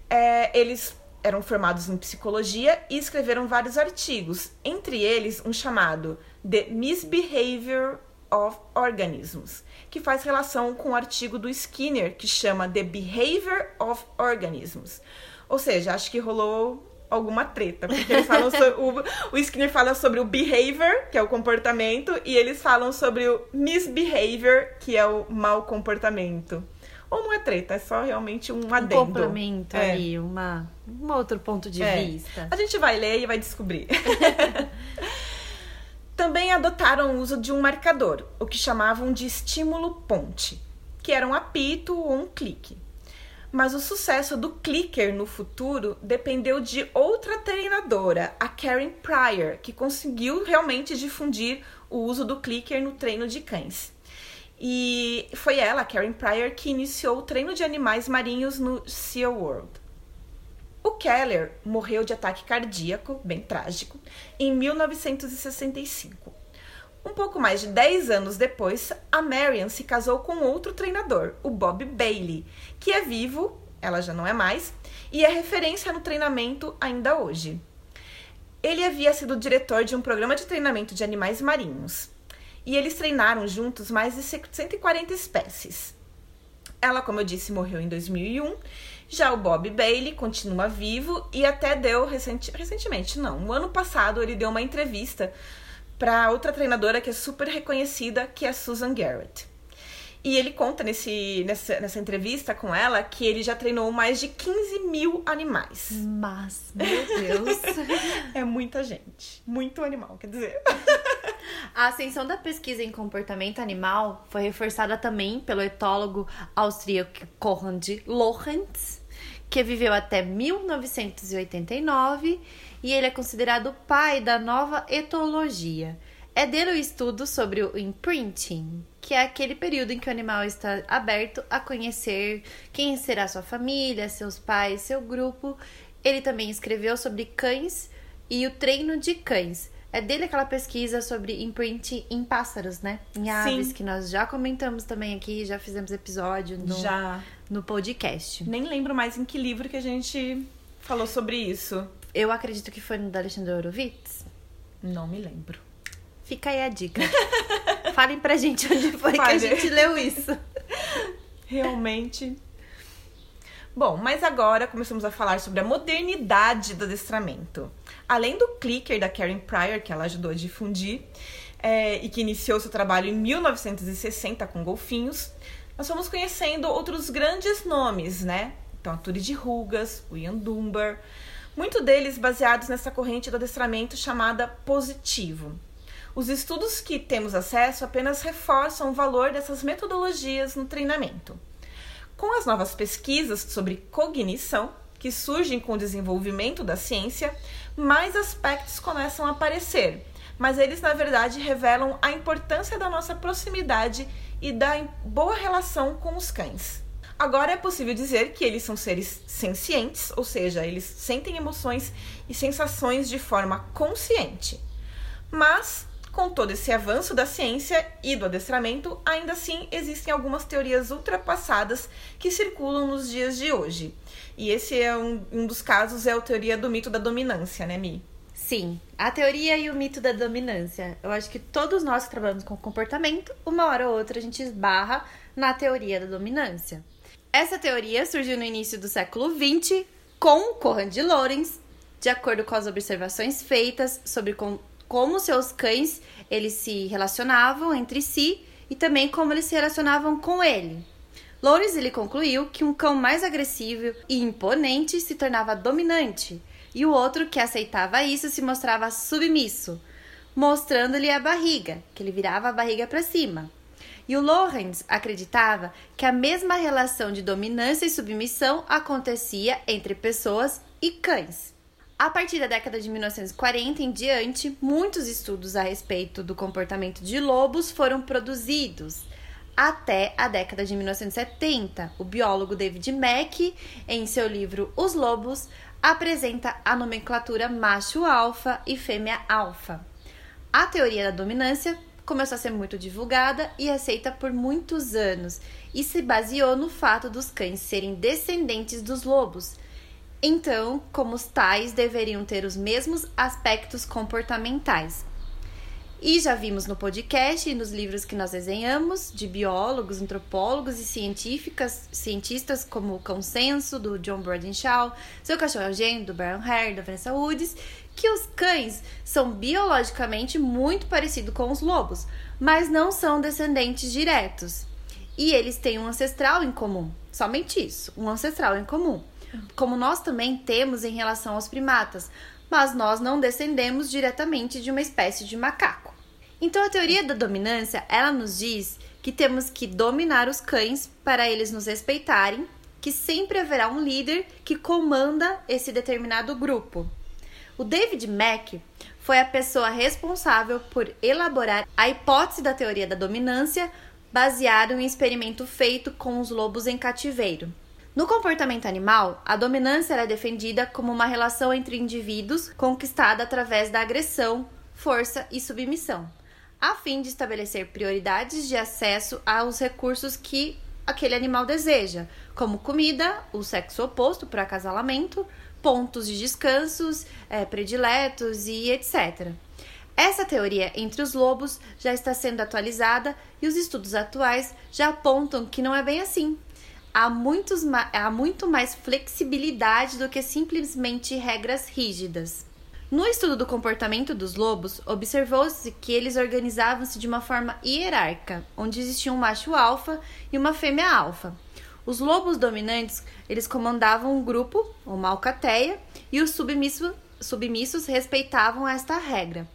É, eles eram formados em psicologia e escreveram vários artigos, entre eles um chamado The Misbehavior of Organisms, que faz relação com o artigo do Skinner que chama The Behavior of Organisms. Ou seja, acho que rolou alguma treta, porque eles falam sobre, o, o Skinner fala sobre o behavior, que é o comportamento, e eles falam sobre o misbehavior, que é o mau comportamento. Ou não é treta, é só realmente um adendo. Um complemento é. ali, uma, um outro ponto de é. vista. A gente vai ler e vai descobrir. <laughs> Também adotaram o uso de um marcador, o que chamavam de estímulo ponte, que era um apito ou um clique. Mas o sucesso do clicker no futuro dependeu de outra treinadora, a Karen Pryor, que conseguiu realmente difundir o uso do clicker no treino de cães. E foi ela, Karen Pryor, que iniciou o treino de animais marinhos no Sea World. O Keller morreu de ataque cardíaco, bem trágico, em 1965. Um pouco mais de 10 anos depois, a Marian se casou com outro treinador, o Bob Bailey, que é vivo, ela já não é mais, e é referência no treinamento ainda hoje. Ele havia sido diretor de um programa de treinamento de animais marinhos e eles treinaram juntos mais de 140 espécies. Ela, como eu disse, morreu em 2001. Já o Bob Bailey continua vivo e até deu recenti recentemente, não, no ano passado ele deu uma entrevista para outra treinadora que é super reconhecida, que é Susan Garrett. E ele conta nesse, nessa, nessa entrevista com ela que ele já treinou mais de 15 mil animais. Mas, meu Deus. <laughs> é muita gente. Muito animal, quer dizer. A ascensão da pesquisa em comportamento animal foi reforçada também pelo etólogo austríaco Konrad Lorenz, que viveu até 1989 e ele é considerado o pai da nova etologia. É dele o estudo sobre o imprinting, que é aquele período em que o animal está aberto a conhecer quem será sua família, seus pais, seu grupo. Ele também escreveu sobre cães e o treino de cães é dele aquela pesquisa sobre imprint em pássaros, né? Em aves, Sim. que nós já comentamos também aqui, já fizemos episódio no, já. No podcast. Nem lembro mais em que livro que a gente falou sobre isso. Eu acredito que foi no da Alexandre Horowitz. Não me lembro. Fica aí a dica. <laughs> Falem pra gente onde foi que a gente leu isso. <laughs> Realmente. Bom, mas agora começamos a falar sobre a modernidade do adestramento. Além do clicker da Karen Pryor, que ela ajudou a difundir, é, e que iniciou seu trabalho em 1960 com golfinhos, nós fomos conhecendo outros grandes nomes, né? Então, a de Rugas, o Ian Dunbar, muito deles baseados nessa corrente do adestramento chamada positivo. Os estudos que temos acesso apenas reforçam o valor dessas metodologias no treinamento. Com as novas pesquisas sobre cognição, que surgem com o desenvolvimento da ciência, mais aspectos começam a aparecer, mas eles na verdade revelam a importância da nossa proximidade e da boa relação com os cães. Agora é possível dizer que eles são seres sencientes, ou seja, eles sentem emoções e sensações de forma consciente. Mas, com todo esse avanço da ciência e do adestramento, ainda assim existem algumas teorias ultrapassadas que circulam nos dias de hoje. E esse é um, um dos casos, é a teoria do mito da dominância, né, Mi? Sim, a teoria e o mito da dominância. Eu acho que todos nós que trabalhamos com comportamento, uma hora ou outra a gente esbarra na teoria da dominância. Essa teoria surgiu no início do século XX com Conrad Lorenz, de acordo com as observações feitas sobre com, como seus cães eles se relacionavam entre si e também como eles se relacionavam com ele. Loures ele concluiu que um cão mais agressivo e imponente se tornava dominante, e o outro que aceitava isso se mostrava submisso, mostrando-lhe a barriga, que ele virava a barriga para cima. E o Lorenz acreditava que a mesma relação de dominância e submissão acontecia entre pessoas e cães. A partir da década de 1940 em diante, muitos estudos a respeito do comportamento de lobos foram produzidos. Até a década de 1970, o biólogo David Mack, em seu livro Os Lobos, apresenta a nomenclatura macho-alfa e fêmea-alfa. A teoria da dominância começou a ser muito divulgada e aceita por muitos anos e se baseou no fato dos cães serem descendentes dos lobos. Então, como os tais deveriam ter os mesmos aspectos comportamentais. E já vimos no podcast e nos livros que nós desenhamos, de biólogos, antropólogos e científicas, cientistas como o Consenso, do John Brodenshaw, Seu Cachorro é o Gênio, do Brian Hare, da Vanessa Woods, que os cães são biologicamente muito parecidos com os lobos, mas não são descendentes diretos. E eles têm um ancestral em comum. Somente isso, um ancestral em comum. Como nós também temos em relação aos primatas, mas nós não descendemos diretamente de uma espécie de macaco. Então a teoria da dominância, ela nos diz que temos que dominar os cães para eles nos respeitarem, que sempre haverá um líder que comanda esse determinado grupo. O David Mack foi a pessoa responsável por elaborar a hipótese da teoria da dominância baseado em um experimento feito com os lobos em cativeiro. No comportamento animal, a dominância é defendida como uma relação entre indivíduos conquistada através da agressão, força e submissão, a fim de estabelecer prioridades de acesso aos recursos que aquele animal deseja, como comida, o sexo oposto para acasalamento, pontos de descansos é, prediletos e etc. Essa teoria entre os lobos já está sendo atualizada e os estudos atuais já apontam que não é bem assim. Há, muitos, há muito mais flexibilidade do que simplesmente regras rígidas. No estudo do comportamento dos lobos, observou-se que eles organizavam-se de uma forma hierárquica, onde existia um macho alfa e uma fêmea alfa. Os lobos dominantes, eles comandavam um grupo, uma alcateia, e os submissos, submissos respeitavam esta regra.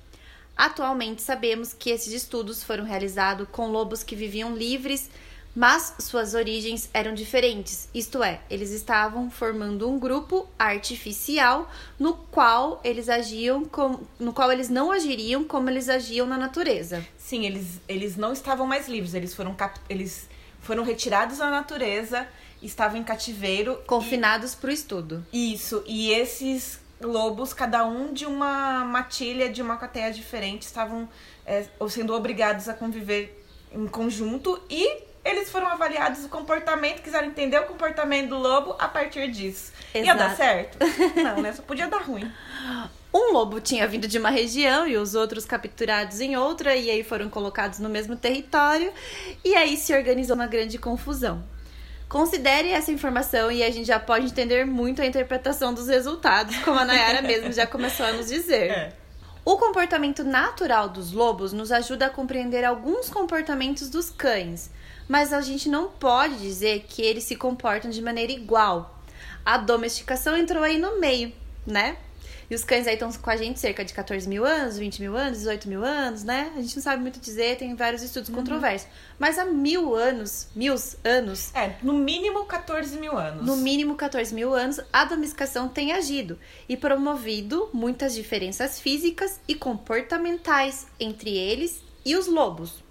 Atualmente sabemos que esses estudos foram realizados com lobos que viviam livres, mas suas origens eram diferentes, isto é, eles estavam formando um grupo artificial no qual eles agiam com, no qual eles não agiriam como eles agiam na natureza. Sim, eles, eles não estavam mais livres, eles foram eles foram retirados da natureza, estavam em cativeiro. Confinados para o estudo. Isso, e esses lobos, cada um de uma matilha, de uma cateia diferente, estavam é, sendo obrigados a conviver em conjunto e eles foram avaliados o comportamento, quiseram entender o comportamento do lobo a partir disso. Exato. Ia dar certo? <laughs> Não, né? Só podia dar ruim. Um lobo tinha vindo de uma região e os outros capturados em outra, e aí foram colocados no mesmo território, e aí se organizou uma grande confusão. Considere essa informação e a gente já pode entender muito a interpretação dos resultados, como a Nayara <laughs> mesmo já começou a nos dizer. É. O comportamento natural dos lobos nos ajuda a compreender alguns comportamentos dos cães, mas a gente não pode dizer que eles se comportam de maneira igual. A domesticação entrou aí no meio, né? E os cães aí estão com a gente cerca de 14 mil anos, 20 mil anos, 18 mil anos, né? A gente não sabe muito dizer, tem vários estudos uhum. controversos. Mas há mil anos, mil anos. É, no mínimo 14 mil anos. No mínimo 14 mil anos, a domesticação tem agido e promovido muitas diferenças físicas e comportamentais entre eles e os lobos.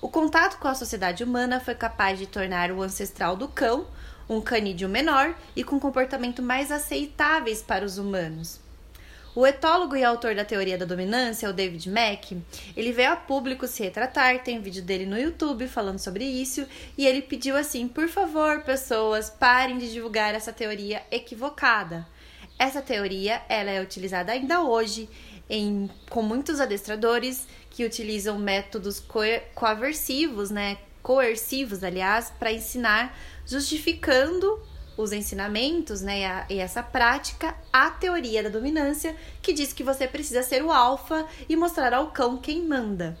O contato com a sociedade humana foi capaz de tornar o ancestral do cão um canídeo menor e com comportamento mais aceitáveis para os humanos. O etólogo e autor da teoria da dominância, o David Mack, ele veio a público se retratar, tem vídeo dele no YouTube falando sobre isso, e ele pediu assim: por favor, pessoas, parem de divulgar essa teoria equivocada. Essa teoria ela é utilizada ainda hoje em, com muitos adestradores que utilizam métodos coaversivos, né, coercivos, aliás, para ensinar, justificando os ensinamentos né, e, a, e, essa prática, a teoria da dominância, que diz que você precisa ser o alfa e mostrar ao cão quem manda.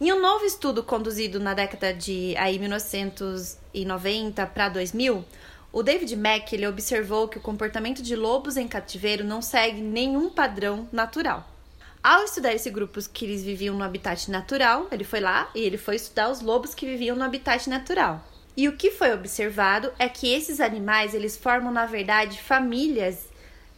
Em um novo estudo conduzido na década de aí, 1990 para 2000, o David Mack ele observou que o comportamento de lobos em cativeiro não segue nenhum padrão natural. Ao estudar esse grupo que eles viviam no habitat natural, ele foi lá e ele foi estudar os lobos que viviam no habitat natural. E o que foi observado é que esses animais eles formam na verdade famílias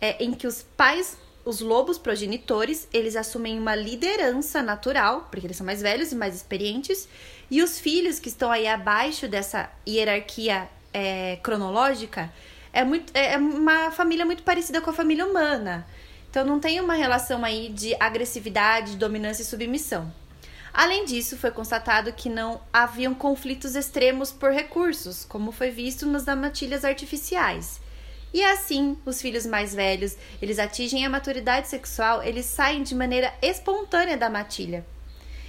é, em que os pais, os lobos progenitores, eles assumem uma liderança natural, porque eles são mais velhos e mais experientes, e os filhos que estão aí abaixo dessa hierarquia é, cronológica é, muito, é uma família muito parecida com a família humana. Então não tem uma relação aí de agressividade, dominância e submissão. Além disso, foi constatado que não haviam conflitos extremos por recursos, como foi visto nas matilhas artificiais. E assim, os filhos mais velhos, eles atingem a maturidade sexual, eles saem de maneira espontânea da matilha.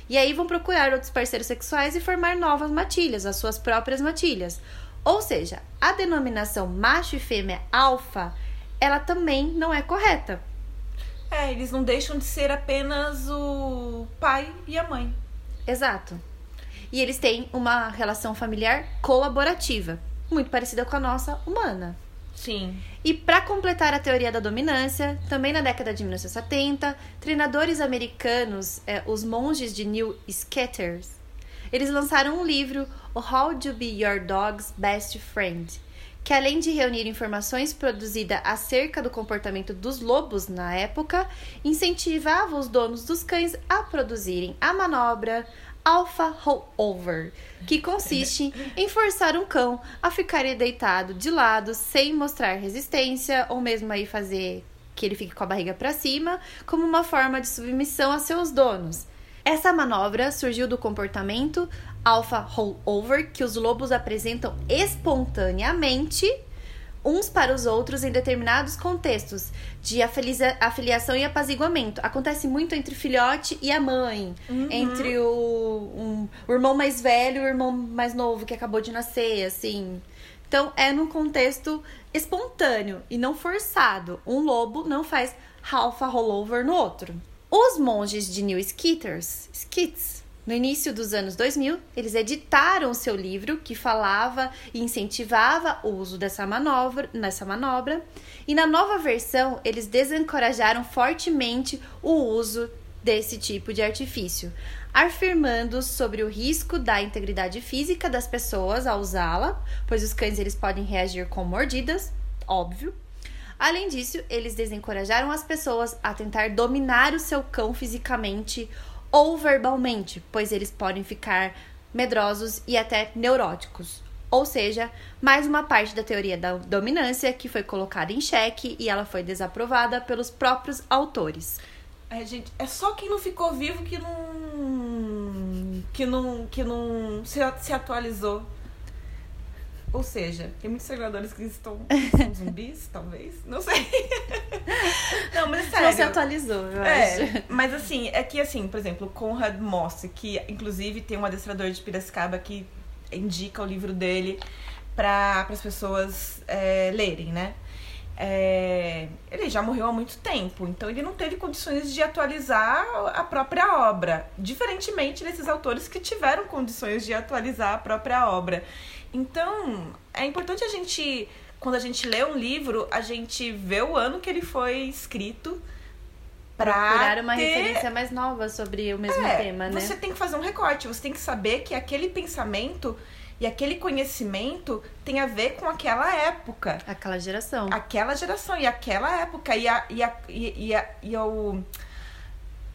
E aí vão procurar outros parceiros sexuais e formar novas matilhas, as suas próprias matilhas. Ou seja, a denominação macho e fêmea alfa, ela também não é correta, é, eles não deixam de ser apenas o pai e a mãe. Exato. E eles têm uma relação familiar colaborativa, muito parecida com a nossa humana. Sim. E para completar a teoria da dominância, também na década de 1970, treinadores americanos, é, os monges de New Scatters, eles lançaram um livro, o How to Be Your Dog's Best Friend, que além de reunir informações produzidas acerca do comportamento dos lobos na época, incentivava os donos dos cães a produzirem a manobra Alpha Rollover, que consiste em forçar um cão a ficar deitado de lado sem mostrar resistência ou mesmo aí fazer que ele fique com a barriga para cima, como uma forma de submissão a seus donos. Essa manobra surgiu do comportamento alpha rollover que os lobos apresentam espontaneamente uns para os outros em determinados contextos de afiliação e apaziguamento. Acontece muito entre filhote e a mãe, uhum. entre o, um, o irmão mais velho e o irmão mais novo que acabou de nascer, assim. Então é num contexto espontâneo e não forçado. Um lobo não faz alpha rollover no outro. Os monges de New Skitters, Skits, no início dos anos 2000, eles editaram seu livro que falava e incentivava o uso dessa manobra, nessa manobra, e na nova versão eles desencorajaram fortemente o uso desse tipo de artifício, afirmando sobre o risco da integridade física das pessoas ao usá-la, pois os cães eles podem reagir com mordidas, óbvio, Além disso, eles desencorajaram as pessoas a tentar dominar o seu cão fisicamente ou verbalmente, pois eles podem ficar medrosos e até neuróticos. Ou seja, mais uma parte da teoria da dominância que foi colocada em xeque e ela foi desaprovada pelos próprios autores. É, gente, é só quem não ficou vivo que não que não que não se, se atualizou ou seja, tem muitos treinadores que estão <laughs> são zumbis, talvez. Não sei. <laughs> Não, mas é sério. Não se atualizou, eu é, acho. Mas assim, é que assim, por exemplo, Conrad Moss, que inclusive tem um adestrador de Piracicaba que indica o livro dele para as pessoas é, lerem, né? É, ele já morreu há muito tempo, então ele não teve condições de atualizar a própria obra, diferentemente desses autores que tiveram condições de atualizar a própria obra. Então, é importante a gente, quando a gente lê um livro, a gente vê o ano que ele foi escrito para procurar uma ter... referência mais nova sobre o mesmo é, tema, né? Você tem que fazer um recorte, você tem que saber que aquele pensamento e aquele conhecimento tem a ver com aquela época. Aquela geração. Aquela geração e aquela época. E, a, e, a, e, e, a, e, ao,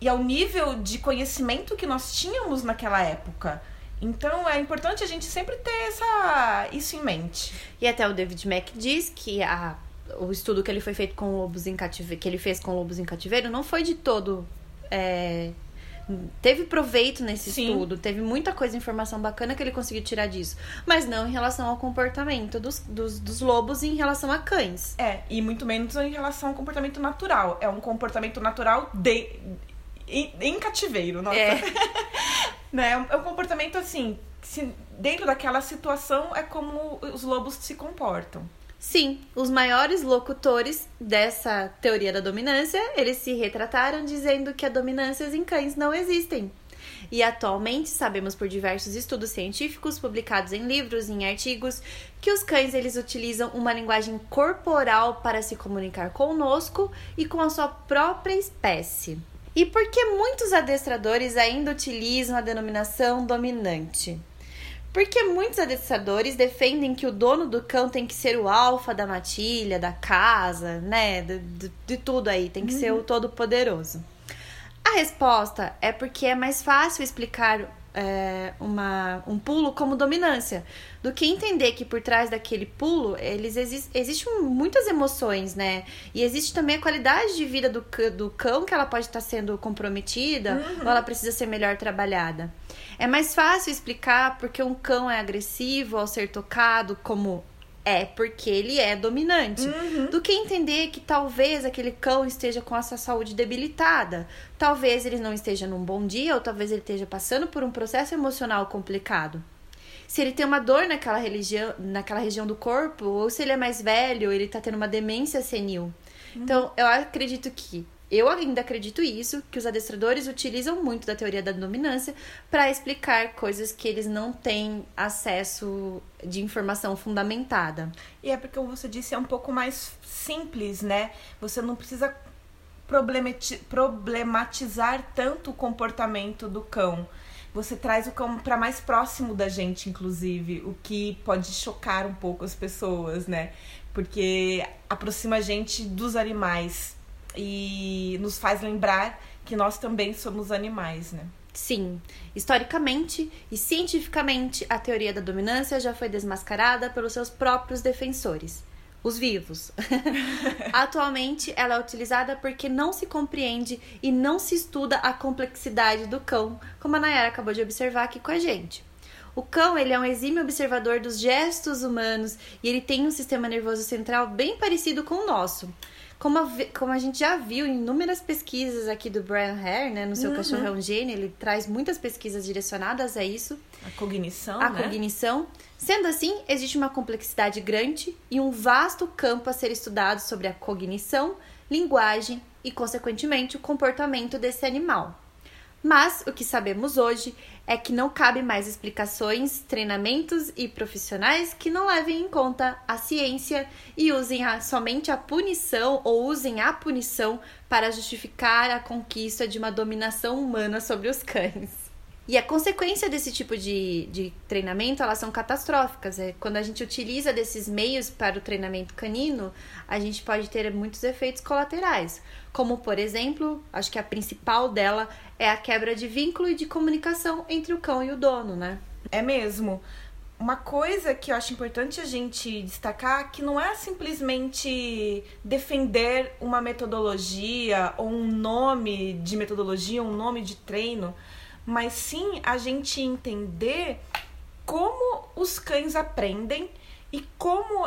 e ao nível de conhecimento que nós tínhamos naquela época. Então é importante a gente sempre ter essa, isso em mente. E até o David Mack diz que a, o estudo que ele foi feito com lobos em cativeiro, que ele fez com lobos em cativeiro, não foi de todo. É, teve proveito nesse Sim. estudo, teve muita coisa, informação bacana que ele conseguiu tirar disso. Mas não em relação ao comportamento dos, dos, dos lobos em relação a cães. É, e muito menos em relação ao comportamento natural. É um comportamento natural de, em, em cativeiro, nossa. É. <laughs> né? É um comportamento assim, se, dentro daquela situação é como os lobos se comportam. Sim, os maiores locutores dessa teoria da dominância, eles se retrataram dizendo que a dominância em cães não existem. E atualmente sabemos por diversos estudos científicos publicados em livros e em artigos que os cães eles utilizam uma linguagem corporal para se comunicar conosco e com a sua própria espécie. E por que muitos adestradores ainda utilizam a denominação dominante? Porque muitos adestradores defendem que o dono do cão tem que ser o alfa da matilha, da casa, né? De, de, de tudo aí, tem que uhum. ser o todo-poderoso. A resposta é porque é mais fácil explicar é, uma, um pulo como dominância do que entender que por trás daquele pulo eles exist, existem muitas emoções, né? E existe também a qualidade de vida do, do cão que ela pode estar sendo comprometida uhum. ou ela precisa ser melhor trabalhada. É mais fácil explicar porque um cão é agressivo ao ser tocado, como é porque ele é dominante, uhum. do que entender que talvez aquele cão esteja com a sua saúde debilitada, talvez ele não esteja num bom dia ou talvez ele esteja passando por um processo emocional complicado. Se ele tem uma dor naquela, religião, naquela região do corpo, ou se ele é mais velho, ele está tendo uma demência senil. Uhum. Então, eu acredito que eu ainda acredito isso, que os adestradores utilizam muito da teoria da dominância para explicar coisas que eles não têm acesso de informação fundamentada. E é porque, como você disse, é um pouco mais simples, né? Você não precisa problematizar tanto o comportamento do cão. Você traz o cão para mais próximo da gente, inclusive, o que pode chocar um pouco as pessoas, né? Porque aproxima a gente dos animais e nos faz lembrar que nós também somos animais, né? Sim, historicamente e cientificamente, a teoria da dominância já foi desmascarada pelos seus próprios defensores, os vivos. <laughs> Atualmente, ela é utilizada porque não se compreende e não se estuda a complexidade do cão, como a Nayara acabou de observar aqui com a gente. O cão ele é um exímio observador dos gestos humanos e ele tem um sistema nervoso central bem parecido com o nosso. Como a, como a gente já viu em inúmeras pesquisas aqui do Brian Hare, né, no seu uhum. Cachorro é um Gênio, ele traz muitas pesquisas direcionadas a isso. A cognição, A né? cognição. Sendo assim, existe uma complexidade grande e um vasto campo a ser estudado sobre a cognição, linguagem e, consequentemente, o comportamento desse animal. Mas o que sabemos hoje é que não cabe mais explicações, treinamentos e profissionais que não levem em conta a ciência e usem a, somente a punição ou usem a punição para justificar a conquista de uma dominação humana sobre os cães. E a consequência desse tipo de, de treinamento, elas são catastróficas. É, quando a gente utiliza desses meios para o treinamento canino, a gente pode ter muitos efeitos colaterais. Como, por exemplo, acho que a principal dela é a quebra de vínculo e de comunicação entre o cão e o dono, né? É mesmo. Uma coisa que eu acho importante a gente destacar que não é simplesmente defender uma metodologia ou um nome de metodologia, um nome de treino, mas sim a gente entender como os cães aprendem e como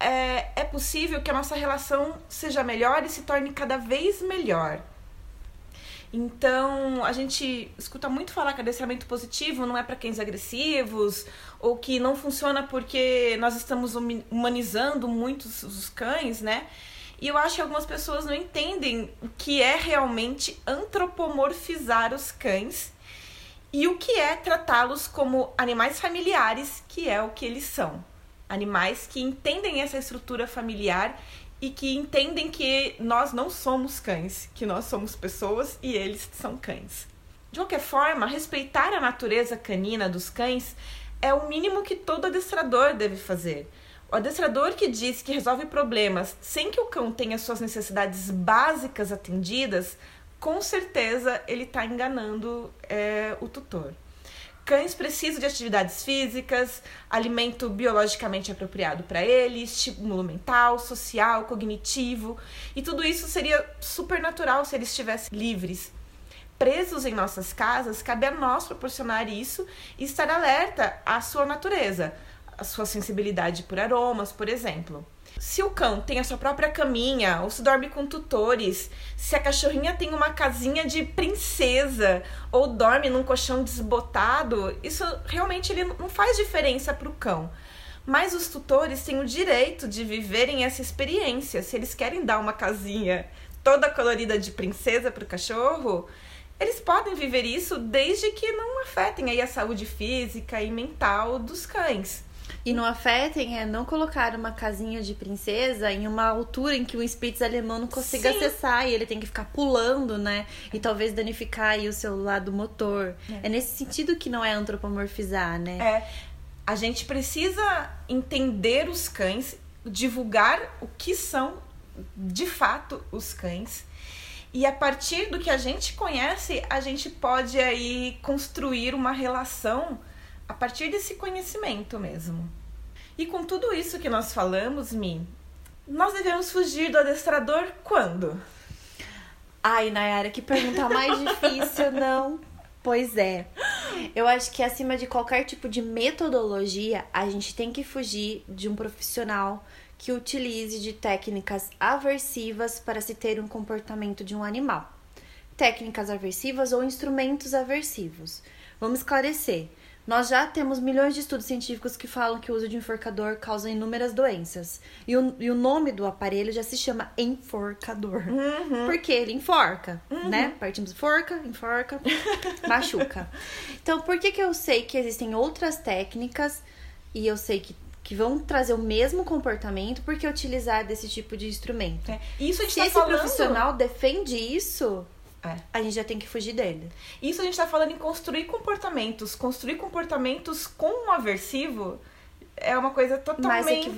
é, é possível que a nossa relação seja melhor e se torne cada vez melhor. Então, a gente escuta muito falar que adestramento positivo não é para cães agressivos, ou que não funciona porque nós estamos humanizando muito os cães, né? E eu acho que algumas pessoas não entendem o que é realmente antropomorfizar os cães e o que é tratá-los como animais familiares, que é o que eles são. Animais que entendem essa estrutura familiar e que entendem que nós não somos cães, que nós somos pessoas e eles são cães. De qualquer forma, respeitar a natureza canina dos cães é o mínimo que todo adestrador deve fazer. O adestrador que diz que resolve problemas sem que o cão tenha suas necessidades básicas atendidas com certeza ele está enganando é, o tutor. Cães precisam de atividades físicas, alimento biologicamente apropriado para eles, estímulo mental, social, cognitivo, e tudo isso seria super natural se eles estivessem livres. Presos em nossas casas, cabe a nós proporcionar isso e estar alerta à sua natureza, à sua sensibilidade por aromas, por exemplo. Se o cão tem a sua própria caminha, ou se dorme com tutores, se a cachorrinha tem uma casinha de princesa, ou dorme num colchão desbotado, isso realmente ele não faz diferença para o cão. Mas os tutores têm o direito de viverem essa experiência. Se eles querem dar uma casinha toda colorida de princesa para o cachorro, eles podem viver isso desde que não afetem aí a saúde física e mental dos cães. E não afetem é não colocar uma casinha de princesa em uma altura em que o Spitz alemão não consiga Sim. acessar e ele tem que ficar pulando, né? E talvez danificar o seu lado motor. É, nesse sentido que não é antropomorfizar, né? É, a gente precisa entender os cães, divulgar o que são de fato os cães. E a partir do que a gente conhece, a gente pode aí construir uma relação a partir desse conhecimento mesmo. E com tudo isso que nós falamos, Mi, nós devemos fugir do adestrador quando? Ai, Nayara, que pergunta mais <laughs> difícil, não? Pois é. Eu acho que acima de qualquer tipo de metodologia, a gente tem que fugir de um profissional que utilize de técnicas aversivas para se ter um comportamento de um animal. Técnicas aversivas ou instrumentos aversivos. Vamos esclarecer. Nós já temos milhões de estudos científicos que falam que o uso de enforcador causa inúmeras doenças. E o, e o nome do aparelho já se chama enforcador. Uhum. Porque ele enforca, né? Partimos forca, enforca, <laughs> machuca. Então, por que, que eu sei que existem outras técnicas e eu sei que, que vão trazer o mesmo comportamento porque utilizar desse tipo de instrumento? É, Isso Se tá esse falando... profissional defende isso, É. a gente já tem que fugir dele. Isso a gente tá falando em construir comportamentos. Construir comportamentos com um aversivo é uma coisa totalmente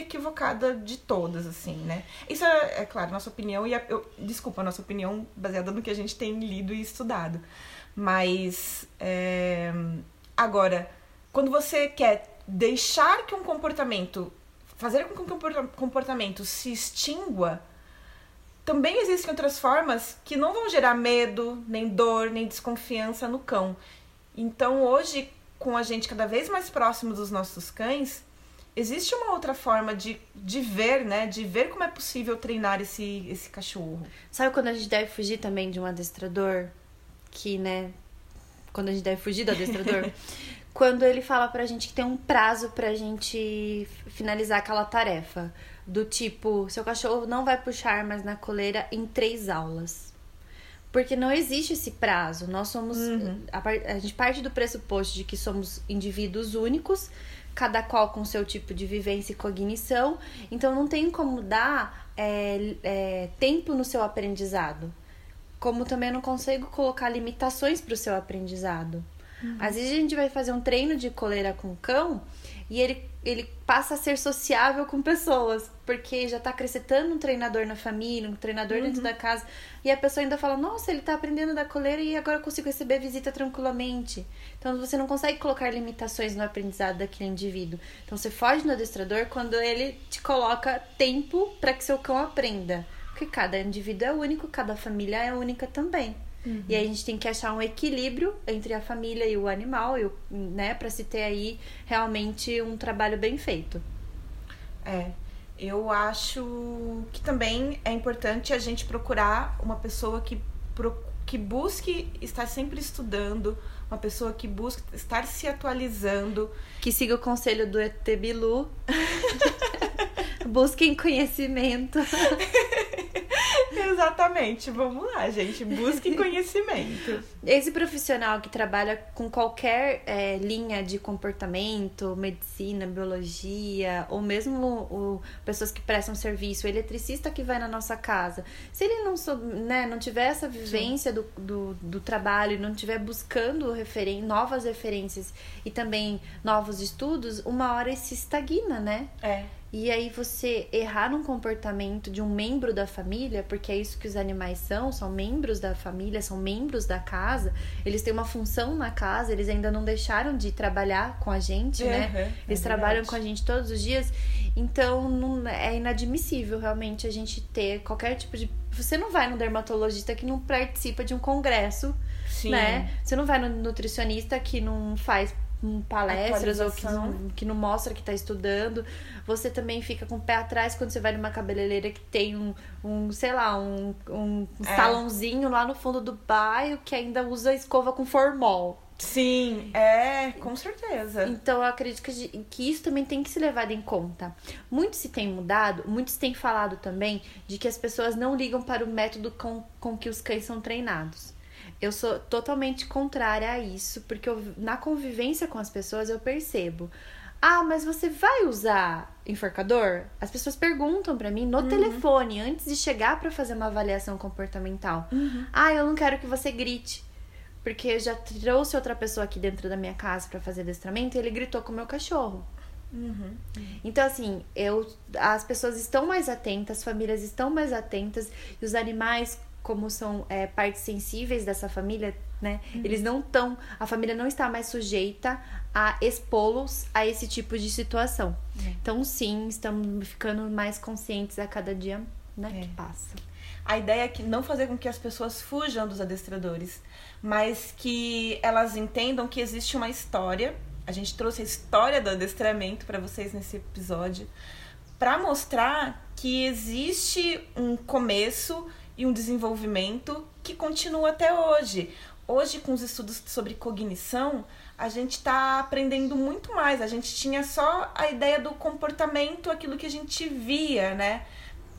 equivocada de todas, assim, né? Isso é, é claro, nossa opinião, e a, eu, desculpa, a nossa opinião baseada no que a gente tem lido e estudado. Mas é, agora, quando você quer deixar que um comportamento, fazer com que um comporta- comportamento se extingua, também existem outras formas que não vão gerar medo, nem dor, nem desconfiança no cão. Então, hoje, com a gente cada vez mais próximo dos nossos cães, existe uma outra forma de, de ver, né? De ver como é possível treinar esse, esse cachorro. Sabe quando a gente deve fugir também de um adestrador? Que, né? Quando a gente deve fugir do adestrador? <laughs> quando ele fala pra gente que tem um prazo pra gente finalizar aquela tarefa. Do tipo, seu cachorro não vai puxar mais na coleira em três aulas. Porque não existe esse prazo. Nós somos. A, par- a gente parte do pressuposto de que somos indivíduos únicos, cada qual com seu tipo de vivência e cognição. Então não tem como dar é, é, tempo no seu aprendizado. Como também eu não consigo colocar limitações para o seu aprendizado. Às vezes a gente vai fazer um treino de coleira com o cão e ele, ele passa a ser sociável com pessoas, porque já tá acrescentando um treinador na família, um treinador dentro da casa, e a pessoa ainda fala: Nossa, ele tá aprendendo da coleira e agora eu consigo receber visita tranquilamente. Então você não consegue colocar limitações no aprendizado daquele indivíduo. Então você foge no adestrador quando ele te coloca tempo para que seu cão aprenda. Porque cada indivíduo é único, cada família é única também. E aí a gente tem que achar um equilíbrio entre a família e o animal, e o- né, para se ter aí realmente um trabalho bem feito. É. Eu acho que também é importante a gente procurar uma pessoa que, que busque estar sempre estudando, uma pessoa que busque estar se atualizando. Que siga o conselho do ET Bilu. <laughs> <laughs> Busquem conhecimento. <laughs> Exatamente, vamos lá, gente. Busque <laughs> conhecimento. Esse profissional que trabalha com qualquer é, linha de comportamento, medicina, biologia, ou mesmo o, pessoas que prestam serviço, o eletricista que vai na nossa casa, se ele não, sou, né, não tiver essa vivência do, do, do trabalho e não estiver buscando referen novas referências e também novos estudos, uma hora ele se estagna, né? É. E aí você errar num comportamento de um membro da família, porque é isso que os animais são, são membros da família, são membros da casa, eles têm uma função na casa, eles ainda não deixaram de trabalhar com a gente, né? Uhum, é Eles trabalham verdade. com a gente todos os dias. Então não, é inadmissível realmente a gente ter qualquer tipo de. Você não vai no dermatologista que não participa de um congresso, Sim. né? Você não vai no nutricionista que não faz palestras ou que não, que não mostra que tá estudando. Você também fica com o pé atrás quando você vai numa cabeleireira que tem um, um sei lá, um, um É. salãozinho lá no fundo do bairro que ainda usa escova com formol. Sim, é, com certeza. Então eu acredito que, que isso também tem que ser levado em conta. Muito se tem mudado, muitos têm falado também de que as pessoas não ligam para o método com, com que os cães são treinados. Eu sou totalmente contrária a isso, porque eu, na convivência com as pessoas eu percebo. Ah, mas você vai usar enforcador? As pessoas perguntam para mim no uhum. telefone antes de chegar para fazer uma avaliação comportamental. Uhum. Ah, eu não quero que você grite. Porque eu já trouxe outra pessoa aqui dentro da minha casa para fazer adestramento e ele gritou com o meu cachorro. Uhum. Então, assim, eu, as pessoas estão mais atentas, as famílias estão mais atentas e os animais como são é, partes sensíveis dessa família, né? Uhum. Eles não estão. A família não está mais sujeita a expô-los a esse tipo de situação. Uhum. Então, sim, estamos ficando mais conscientes a cada dia né, é. que passa. A ideia é que não fazer com que as pessoas fujam dos adestradores, mas que elas entendam que existe uma história. A gente trouxe a história do adestramento para vocês nesse episódio, para mostrar que existe um começo e um desenvolvimento que continua até hoje. Hoje, com os estudos sobre cognição, a gente está aprendendo muito mais. A gente tinha só a ideia do comportamento, aquilo que a gente via, né?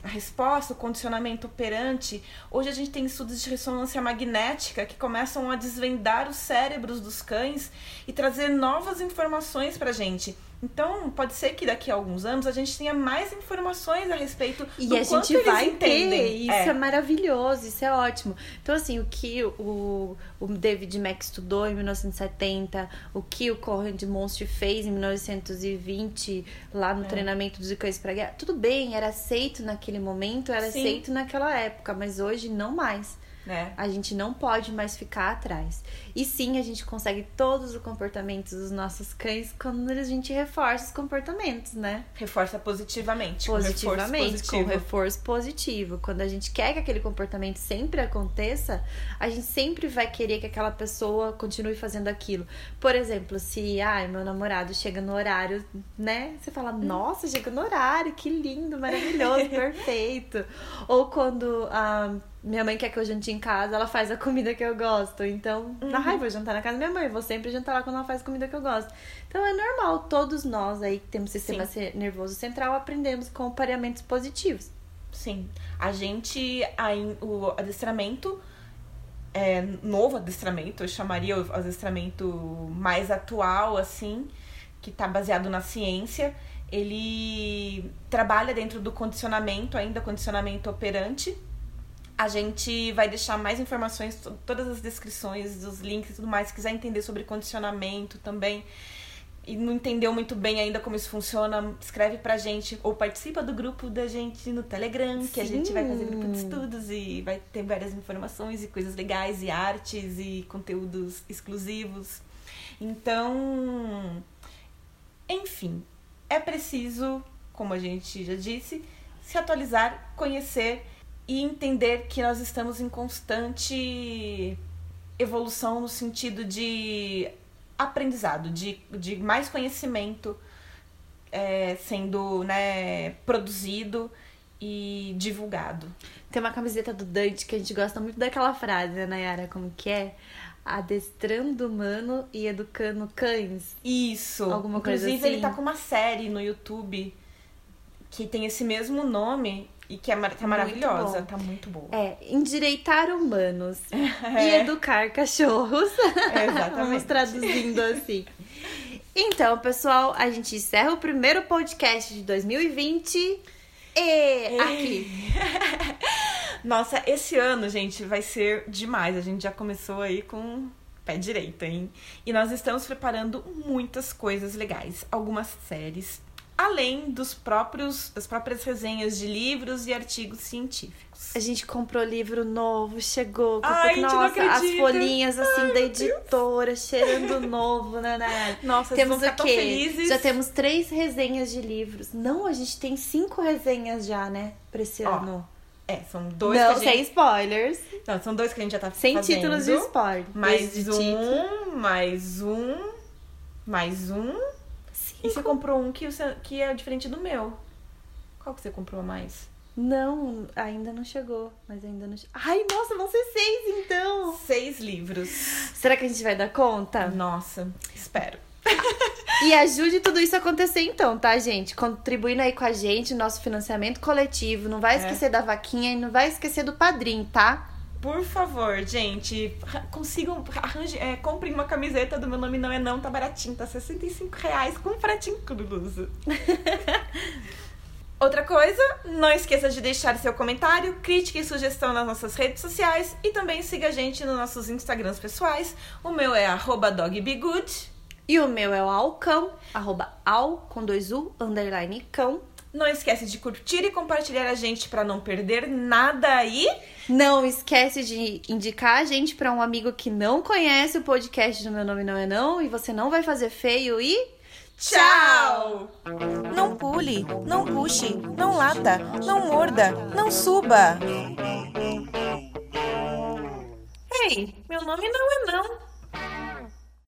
A resposta, o condicionamento operante. Hoje a gente tem estudos de ressonância magnética que começam a desvendar os cérebros dos cães e trazer novas informações para a gente. Então, pode ser que daqui a alguns anos a gente tenha mais informações a respeito e do a quanto gente vai entendem. Ter. Isso é. é. maravilhoso, isso é ótimo. Então, assim, o que o, o David Mack estudou em 1970, o que o Corran de Monstro fez em 1920, lá no é. treinamento dos cães para guerra, tudo bem, era aceito naquele momento, era Sim. aceito naquela época, mas hoje não mais. É. A gente não pode mais ficar atrás. E sim, a gente consegue todos os comportamentos dos nossos cães quando a gente reforça os comportamentos, né? Reforça positivamente. Positivamente, com reforço, com reforço positivo. Quando a gente quer que aquele comportamento sempre aconteça, a gente sempre vai querer que aquela pessoa continue fazendo aquilo. Por exemplo, se, ai, meu namorado chega no horário, né? Você fala, nossa, chega no horário, que lindo, maravilhoso, <laughs> perfeito. Ou quando. Ah, minha mãe quer que eu jante em casa, ela faz a comida que eu gosto. Então, uhum. ai, vou jantar na casa da minha mãe, vou sempre jantar lá quando ela faz a comida que eu gosto. Então é normal, todos nós aí que temos sistema Sim. nervoso central aprendemos com pareamentos positivos. Sim. A gente, aí, o adestramento, é, novo adestramento, eu chamaria o adestramento mais atual, assim, que está baseado na ciência. Ele trabalha dentro do condicionamento, ainda condicionamento operante, a gente vai deixar mais informações, todas as descrições, os links e tudo mais. Se quiser entender sobre condicionamento também e não entendeu muito bem ainda como isso funciona, escreve pra gente ou participa do grupo da gente no Telegram, Sim. que a gente vai fazer grupo de estudos e vai ter várias informações e coisas legais e artes e conteúdos exclusivos. Então, enfim, é preciso, como a gente já disse, se atualizar, conhecer e entender que nós estamos em constante evolução no sentido de aprendizado, de, de mais conhecimento é, sendo né, produzido e divulgado. Tem uma camiseta do Dante que a gente gosta muito daquela frase, né, Nayara? Como que é? Adestrando humano e educando cães. Isso. Alguma Inclusive, coisa assim. ele tá com uma série no YouTube que tem esse mesmo nome e que é, é maravilhosa, muito tá muito boa. É, endireitar humanos <laughs> é. e educar cachorros. É, <laughs> exatamente. Vamos traduzindo assim. Então, pessoal, a gente encerra o primeiro podcast de 2020 e aqui. <laughs> Nossa, esse ano, gente, vai ser demais. A gente já começou aí com pé direito, hein? E nós estamos preparando muitas coisas legais. Algumas séries, além dos próprios das próprias resenhas de livros e artigos científicos. A gente comprou livro novo, chegou, com Ai, nossa, as folhinhas assim Ai, da editora, Deus. cheirando <laughs> novo, né, né? Nossa, temos o quê? Felizes. Já temos três resenhas de livros. Não, a gente tem cinco resenhas já, né, pra esse Ó, ano. É, são dois Não, que a gente... sem spoilers. Não, são dois que a gente já tá sem fazendo. Sem títulos de spoiler. Mais um, título. mais um, mais um e você comprou um que, você, que é diferente do meu. Qual que você comprou mais? Não, ainda não chegou, mas ainda não. Ai, nossa, vão ser seis então! Seis livros. Será que a gente vai dar conta? Nossa, espero. e ajude tudo isso a acontecer então, tá, gente? Contribuindo aí com a gente, nosso financiamento coletivo. Não vai é. esquecer é. da vaquinha e não vai esquecer do padrinho, tá? Por favor, gente, consigam, arranje, é, comprem uma camiseta do Meu Nome Não É Não, tá baratinho, tá 65 reais com frete incluso. <laughs> Outra coisa, não esqueça de deixar seu comentário, crítica e sugestão nas nossas redes sociais e também siga a gente nos nossos Instagrams pessoais. O meu é dogbegood. E o meu é o alcão, arroba al, com dois u, underline cão. Não esquece de curtir e compartilhar a gente para não perder nada aí. Não esquece de indicar a gente para um amigo que não conhece o podcast do Meu Nome Não É Não e você não vai fazer feio e... Tchau! Não pule, não puxe, não lata, não morda, não suba. Ei, meu nome não é não.